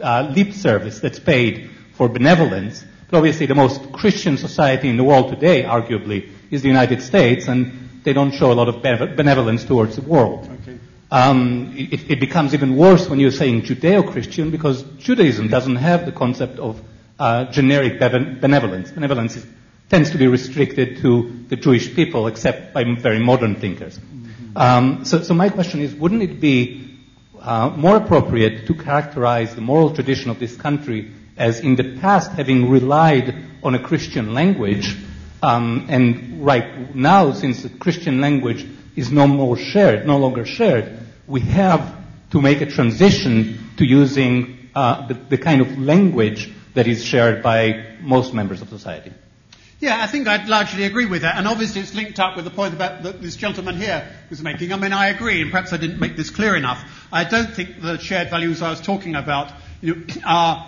[SPEAKER 5] uh, lip service that's paid for benevolence. But obviously, the most Christian society in the world today, arguably, is the United States, and they don't show a lot of benevolence towards the world.
[SPEAKER 2] Okay.
[SPEAKER 5] Um, it, it becomes even worse when you're saying Judeo-Christian because Judaism doesn't have the concept of uh, generic benevolence. Benevolence is, tends to be restricted to the Jewish people, except by very modern thinkers. Um, so, so my question is, wouldn't it be uh, more appropriate to characterize the moral tradition of this country as in the past having relied on a Christian language, um, and right now, since the Christian language is no more shared, no longer shared, we have to make a transition to using uh, the, the kind of language that is shared by most members of society.
[SPEAKER 2] Yeah, I think I'd largely agree with that. And obviously it's linked up with the point about that this gentleman here was making. I mean, I agree, and perhaps I didn't make this clear enough. I don't think the shared values I was talking about you know, are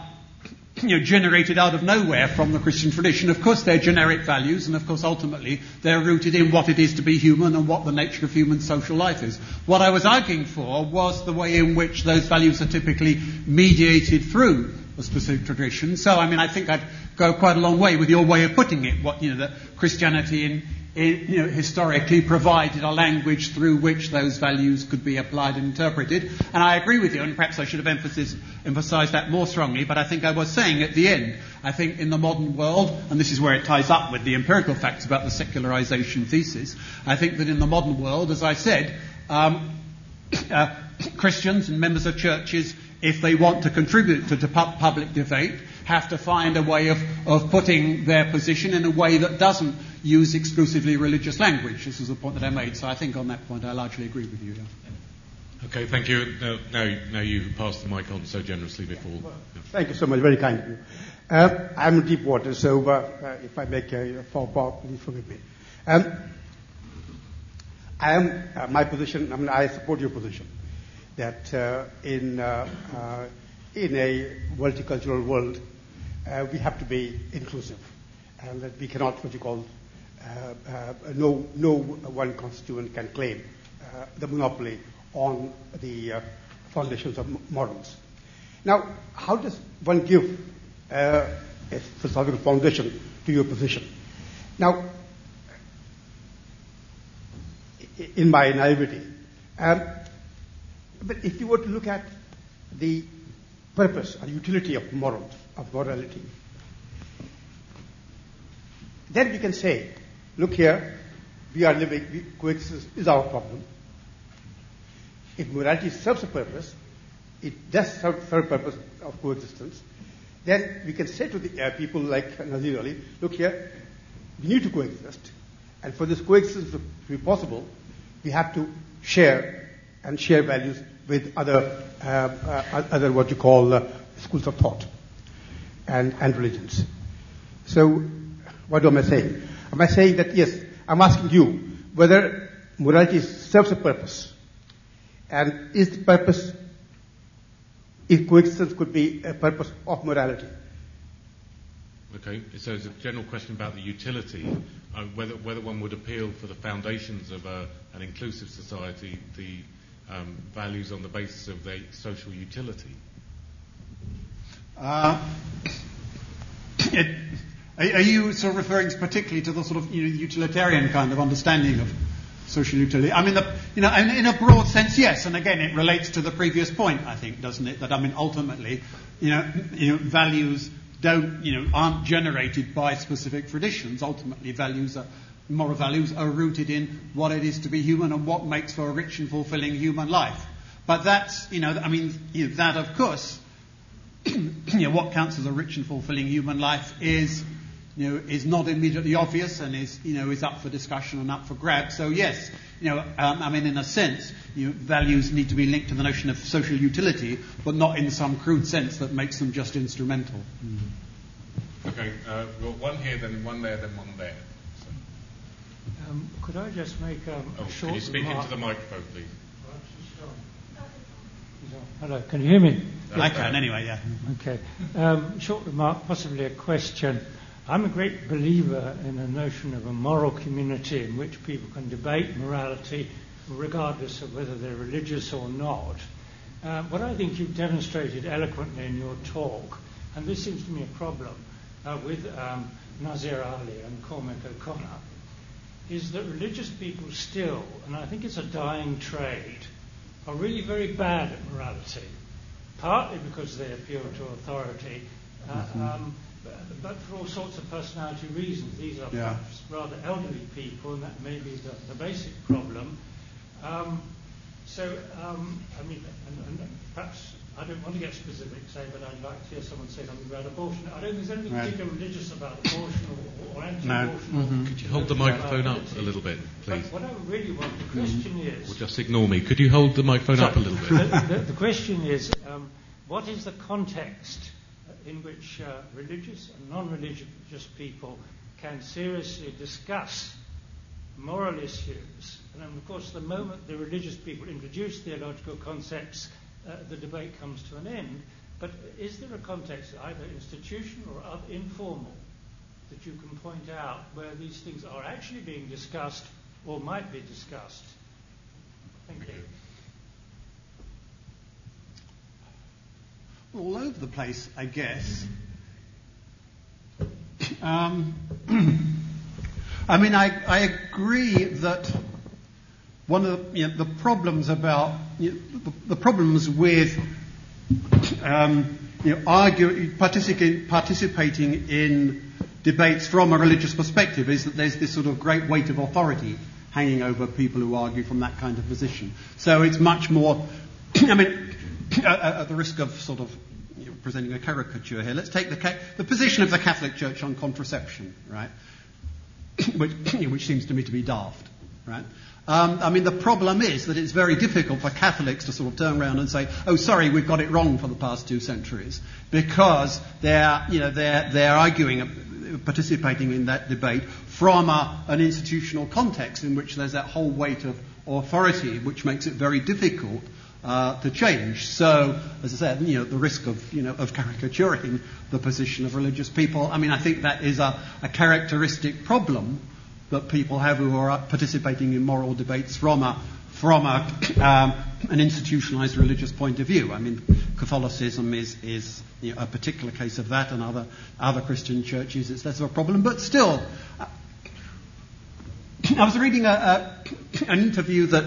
[SPEAKER 2] you know, generated out of nowhere from the Christian tradition. Of course, they're generic values, and of course, ultimately, they're rooted in what it is to be human and what the nature of human social life is. What I was arguing for was the way in which those values are typically mediated through a specific tradition. So, I mean, I think I'd go quite a long way with your way of putting it. What you know, that Christianity in, in, you know, historically provided a language through which those values could be applied and interpreted. And I agree with you, and perhaps I should have emphasis, emphasised that more strongly. But I think I was saying at the end, I think in the modern world, and this is where it ties up with the empirical facts about the secularization thesis. I think that in the modern world, as I said. Um, *coughs* uh, *coughs* Christians and members of churches, if they want to contribute to the pu- public debate, have to find a way of, of putting their position in a way that doesn't use exclusively religious language. This is the point that I made. So I think on that point I largely agree with you. yeah.
[SPEAKER 1] Okay, thank you. Now, now, now you've passed the mic on so generously before.
[SPEAKER 6] Thank you so much. Very kind of you. Uh, I'm in deep water, so uh, uh, if I make a faux pas, please forgive me. Um, I am uh, my position. I mean, I support your position that uh, in uh, uh, in a multicultural world, uh, we have to be inclusive, and that we cannot what you call no no one constituent can claim uh, the monopoly on the foundations of morals. Now, how does one give a philosophical foundation to your position? Now, in my naivety, um, but if you were to look at the purpose or utility of morals, of morality, then we can say, look here, we are living, we, coexistence is our problem. If morality serves a purpose, it does serve, serve purpose of coexistence, then we can say to the uh, people like Nazir Ali, look here, we need to coexist, and for this coexistence to be possible, we have to share and share values with other, uh, uh, other what you call uh, schools of thought and, and religions. So, what am I saying? Am I saying that yes, I'm asking you whether morality serves a purpose, and is the purpose if coexistence could be a purpose of morality.
[SPEAKER 1] Okay, so it's a general question about the utility, uh, whether, whether one would appeal for the foundations of a, an inclusive society, the um, values on the basis of their social utility.
[SPEAKER 2] Uh, *coughs* it, are, are you sort of referring particularly to the sort of you know, utilitarian kind of understanding of social utility? I mean, the, you know, in, a broad sense, yes. And again, it relates to the previous point, I think, doesn't it? That I mean, ultimately, you know, you know values don't, you know, aren't generated by specific traditions. Ultimately, values are, moral values are rooted in what it is to be human and what makes for a rich and fulfilling human life. But that's, you know, I mean, you know, that of course, *clears throat* you know, what counts as a rich and fulfilling human life is, you know, is not immediately obvious and is, you know, is up for discussion and up for grabs. So yes, you know, um, I mean, in a sense, you know, values need to be linked to the notion of social utility, but not in some crude sense that makes them just instrumental. Mm.
[SPEAKER 1] Okay, uh, well, one here, then one there, then one there.
[SPEAKER 7] Um, could I just make um,
[SPEAKER 1] oh,
[SPEAKER 7] a short
[SPEAKER 1] Can you speak
[SPEAKER 7] remark?
[SPEAKER 1] into the microphone, please?
[SPEAKER 7] Hello, can you hear me?
[SPEAKER 2] I can, anyway, yeah.
[SPEAKER 7] Okay. Um, short remark, possibly a question. I'm a great believer in the notion of a moral community in which people can debate morality regardless of whether they're religious or not. Uh, what I think you've demonstrated eloquently in your talk, and this seems to me a problem uh, with um, Nazir Ali and Cormac O'Connor, is that religious people still, and I think it's a dying trade, are really very bad at morality, partly because they appeal to authority, uh, mm-hmm. um, but, but, for all sorts of personality reasons. These are yeah. rather elderly people, and that may be the, the basic problem. Um, so, um, I mean, and, and perhaps I don't want to get specific, say, but I'd like to hear someone say something about abortion. I don't think there's anything right. particularly religious about abortion or, or anti-abortion.
[SPEAKER 1] No. Mm-hmm. Could you hold the microphone up a little bit, please?
[SPEAKER 7] But what I really want, the question mm-hmm. is...
[SPEAKER 1] Or just ignore me. Could you hold the microphone up a little bit?
[SPEAKER 7] the, the, the, question is, um, what is the context in which uh, religious and non-religious people can seriously discuss moral issues? And of course, the moment the religious people introduce theological concepts, uh, the debate comes to an end. But is there a context, either institutional or informal, that you can point out where these things are actually being discussed or might be discussed? Thank you.
[SPEAKER 2] All over the place, I guess. Um, *clears throat* I mean, I, I agree that one of the, you know, the problems about you know, the, problems with um, you know, argue, participating, participating in debates from a religious perspective is that there's this sort of great weight of authority hanging over people who argue from that kind of position. So it's much more. *clears throat* I mean, *clears throat* at, the risk of sort of presenting a caricature here, let's take the, the position of the Catholic Church on contraception, right? *clears throat* which, which seems to me to be daft, right? Um, I mean, the problem is that it's very difficult for Catholics to sort of turn around and say, "Oh, sorry, we've got it wrong for the past two centuries," because they're, you know, they're they're arguing, participating in that debate from a, an institutional context in which there's that whole weight of authority, which makes it very difficult uh, to change. So, as I said, you know, the risk of, you know, of caricaturing the position of religious people, I mean, I think that is a, a characteristic problem that people have who are participating in moral debates from a from a, um, an institutionalized religious point of view. I mean, Catholicism is, is you know, a particular case of that, and other, other Christian churches it's less of a problem. But still, uh, I was reading a, a, an interview that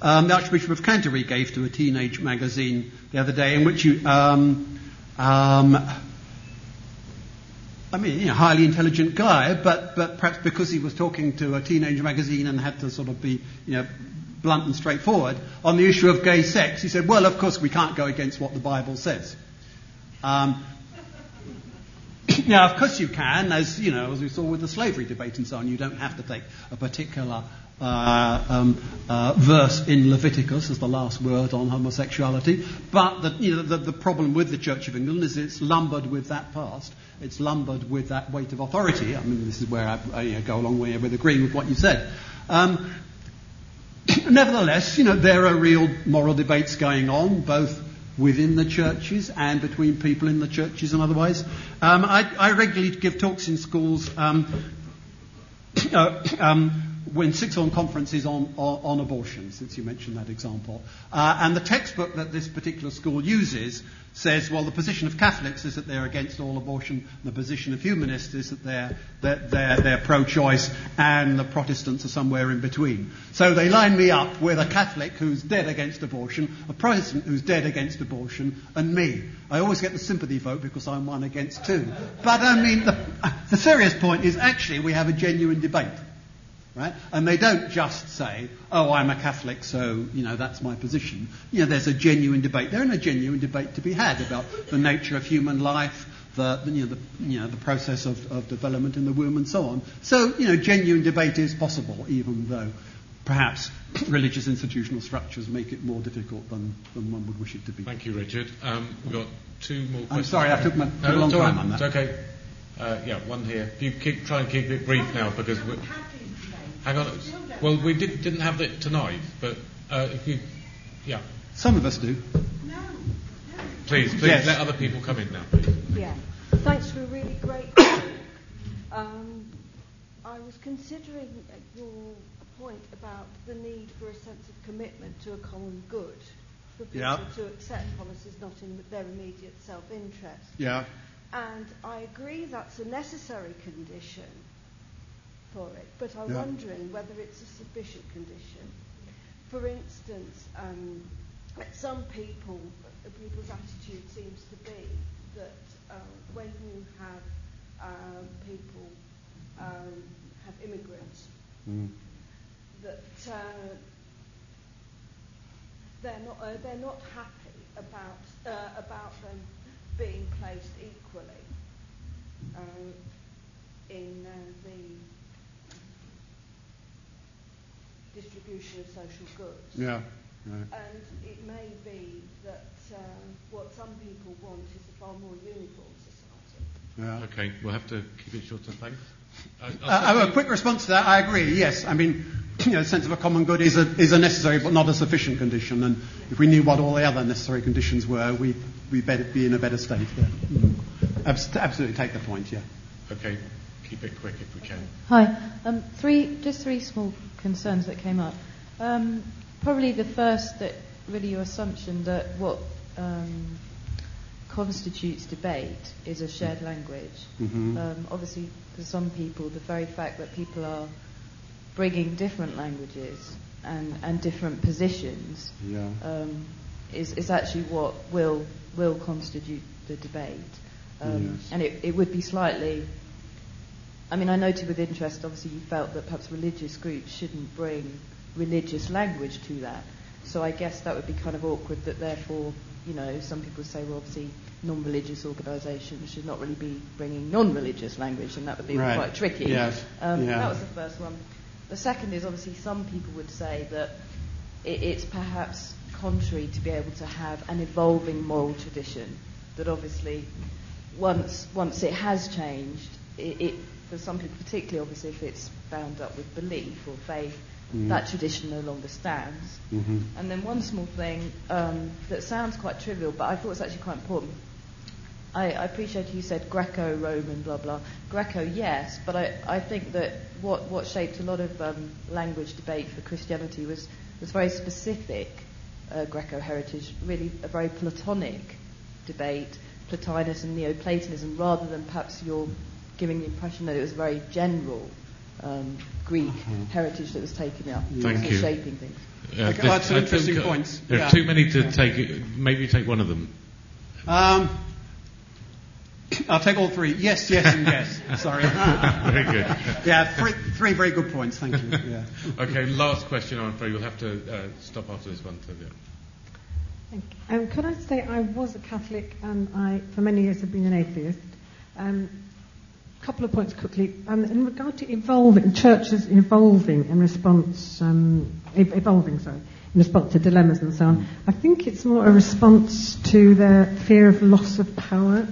[SPEAKER 2] um, the Archbishop of Canterbury gave to a teenage magazine the other day, in which you, um, um, I mean, you know, highly intelligent guy, but, but perhaps because he was talking to a teenage magazine and had to sort of be, you know, blunt and straightforward on the issue of gay sex, he said, well, of course we can't go against what the Bible says. Um, *coughs* now, of course you can, as, you know, as we saw with the slavery debate and so on, you don't have to take a particular uh, um, uh, verse in Leviticus as the last word on homosexuality. But the, you know, the, the, problem with the Church of England is it's lumbered with that past. It's lumbered with that weight of authority. I mean, this is where I, I you know, go a long way with agreeing with what you said. Um, *clears throat* nevertheless, you know, there are real moral debates going on, both within the churches and between people in the churches and otherwise. Um, I, I, regularly give talks in schools um, *clears throat* uh, um, when sixth form conferences on, on, on, abortion, since you mentioned that example. Uh, and the textbook that this particular school uses says, well, the position of Catholics is that they're against all abortion, the position of humanists is that they're, they're, they're, they're pro choice, and the Protestants are somewhere in between. So they line me up with a Catholic who's dead against abortion, a Protestant who's dead against abortion, and me. I always get the sympathy vote because I'm one against two. But I mean, the, the serious point is actually we have a genuine debate. Right? And they don't just say, oh, I'm a Catholic, so, you know, that's my position. You know, there's a genuine debate. There's a genuine debate to be had about the nature of human life, the, you know, the, you know, the process of, of development in the womb and so on. So, you know, genuine debate is possible, even though perhaps religious institutional structures make it more difficult than, than one would wish it to be.
[SPEAKER 1] Thank you, Richard. Um, we've got two more questions.
[SPEAKER 2] I'm sorry, I took, my, took no, a long time on that.
[SPEAKER 1] It's okay. Uh, yeah, one here. You keep, try and keep it brief now because we're... Hang on. Well, we did, didn't have it tonight, but uh, if you, yeah.
[SPEAKER 2] Some of us do.
[SPEAKER 8] No.
[SPEAKER 1] Please, please yes. let other people come in now. Please.
[SPEAKER 8] Yeah. Thanks for a really great talk. *coughs* Um, I was considering your point about the need for a sense of commitment to a common good, for people
[SPEAKER 2] yeah.
[SPEAKER 8] to accept policies not in their immediate self-interest.
[SPEAKER 2] Yeah.
[SPEAKER 8] And I agree that's a necessary condition for it, but I'm yeah. wondering whether it's a sufficient condition. For instance, um, some people, uh, people's attitude seems to be that uh, when you have um, people um, have immigrants, mm. that uh, they're not uh, they're not happy about uh, about them being placed equally uh, in the distribution of social goods.
[SPEAKER 2] Yeah. Right.
[SPEAKER 8] And it may be that uh, what some people want is a far more uniform society.
[SPEAKER 2] Yeah.
[SPEAKER 1] Okay, we'll have to keep it short and thanks.
[SPEAKER 2] Uh, uh, a quick response to that, I agree, yes. I mean, you know, sense of a common good is a, is a necessary but not a sufficient condition. And if we knew what all the other necessary conditions were, we, we'd better be in a better state. Yeah. Mm. Abs- absolutely take the point, yeah.
[SPEAKER 1] Okay, keep it quick if we can.
[SPEAKER 9] Hi. Um, three, just three small concerns that came up. Um, probably the first that really your assumption that what um, constitutes debate is a shared language. Mm-hmm. Um, obviously, for some people, the very fact that people are bringing different languages and, and different positions
[SPEAKER 2] yeah.
[SPEAKER 9] Um, is, is actually what will will constitute the debate. Um, yes. And it, it would be slightly I mean, I noted with interest, obviously, you felt that perhaps religious groups shouldn't bring religious language to that. So I guess that would be kind of awkward that therefore, you know, some people say, well, obviously, non-religious organisations should not really be bringing non-religious language, and that would be
[SPEAKER 2] right.
[SPEAKER 9] quite tricky.
[SPEAKER 2] Yes.
[SPEAKER 9] Um,
[SPEAKER 2] yeah.
[SPEAKER 9] That was the first one. The second is obviously some people would say that it, it's perhaps contrary to be able to have an evolving moral tradition. That obviously, once once it has changed, it, it for some people, particularly obviously if it's bound up with belief or faith, mm. that tradition no longer stands.
[SPEAKER 2] Mm-hmm.
[SPEAKER 9] And then one small thing um, that sounds quite trivial, but I thought was actually quite important. I, I appreciate you said Greco-Roman, blah blah. Greco, yes, but I, I think that what, what shaped a lot of um, language debate for Christianity was was very specific uh, Greco heritage, really a very Platonic debate, Plotinus and Neoplatonism, rather than perhaps your giving the impression that it was very general um, Greek mm-hmm. heritage that was taken up.
[SPEAKER 1] Thank you.
[SPEAKER 9] Shaping things.
[SPEAKER 2] Uh, okay, that's interesting points.
[SPEAKER 1] There are yeah. too many to yeah. take. Maybe take one of them.
[SPEAKER 2] Um, I'll take all three. Yes, yes, and yes. Sorry. *laughs*
[SPEAKER 1] very good.
[SPEAKER 2] Yeah, three, three, very good points. Thank you. *laughs* Yeah.
[SPEAKER 1] Okay, last question. I'm afraid we'll have to uh, stop after this one. So, yeah.
[SPEAKER 10] Thank you. Um, could I say I was a Catholic and I, for many years, have been an atheist. Um, couple of points quickly. Um, in regard to evolving, churches evolving in response, um, evolving, sorry, in response to dilemmas and so on, I think it's more a response to their fear of loss of power,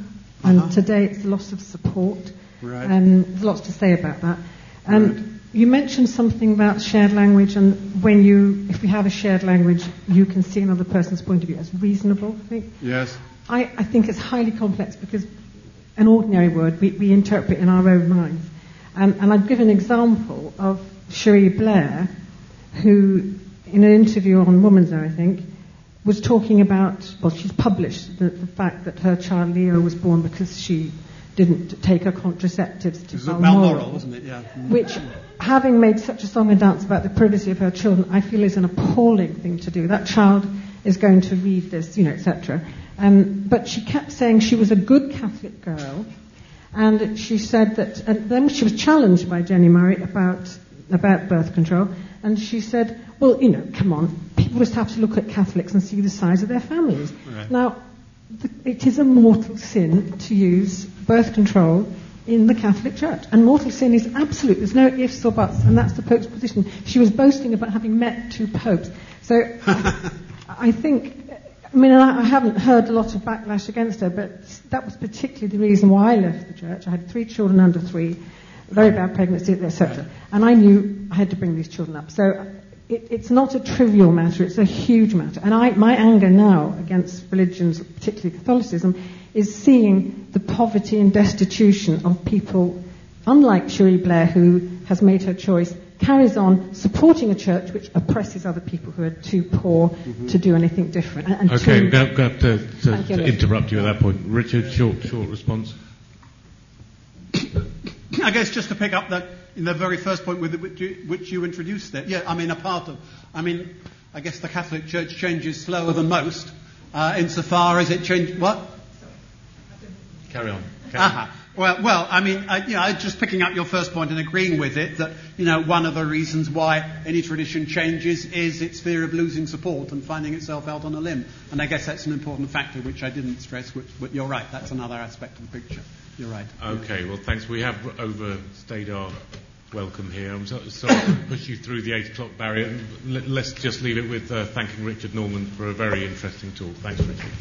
[SPEAKER 10] and uh-huh. today it's loss of support.
[SPEAKER 2] Right.
[SPEAKER 10] And there's lots to say about that. Um, right. you mentioned something about shared language, and when you, if we have a shared language, you can see another person's point of view as reasonable. I think.
[SPEAKER 2] Yes.
[SPEAKER 10] I, I think it's highly complex because an ordinary word we, we interpret in our own minds. And, and I'd give an example of Cherie Blair, who, in an interview on Woman's Hour, I think, was talking about, well, she's published the, the fact that her child Leo was born because she didn't take her contraceptives to Balmoral,
[SPEAKER 2] wasn't it? Yeah.
[SPEAKER 10] which, having made such a song and dance about the privacy of her children, I feel is an appalling thing to do. That child is going to read this, you know, etc. Um, but she kept saying she was a good Catholic girl, and she said that. And then she was challenged by Jenni Murray about about birth control, and she said, "Well, you know, come on, people just have to look at Catholics and see the size of their families."
[SPEAKER 2] Right.
[SPEAKER 10] Now, the, it is a mortal sin to use birth control in the Catholic Church. And mortal sin is absolute. There's no ifs or buts. And that's the Pope's position. She was boasting about having met two popes. So *laughs* I think, I mean, I, haven't heard a lot of backlash against her, but that was particularly the reason why I left the church. I had three children under three, very bad pregnancy, etc. And I knew I had to bring these children up. So it, it's not a trivial matter, it's a huge matter. And I, my anger now against religions, particularly Catholicism, is seeing the poverty and destitution of people, unlike Cherie Blair, who has made her choice, carries on supporting a church which oppresses other people who are too poor mm-hmm. to do anything different. And, and
[SPEAKER 1] Okay, I'm
[SPEAKER 10] too-
[SPEAKER 1] going to to, to, to interrupt you at that point. Richard, short, short response.
[SPEAKER 2] I guess just to pick up that in the very first point with which you, which you introduced there. Yeah, I mean, a part of. I mean, I guess the Catholic Church changes slower than most, uh, insofar as it changes. What?
[SPEAKER 1] Carry on. Carry on.
[SPEAKER 2] Aha. Well, well, I mean, you know, just picking up your first point and agreeing with it that you know one of the reasons why any tradition changes is its fear of losing support and finding itself out on a limb. And I guess that's an important factor which I didn't stress. Which, but you're right, that's another aspect of the picture. You're right.
[SPEAKER 1] Okay, well, thanks. We have overstayed our welcome here. I'm so, sorry to *coughs* push you through the 8 o'clock barrier. Let- Let's just leave it with uh, thanking Richard Norman for a very interesting talk. Thanks, Richard.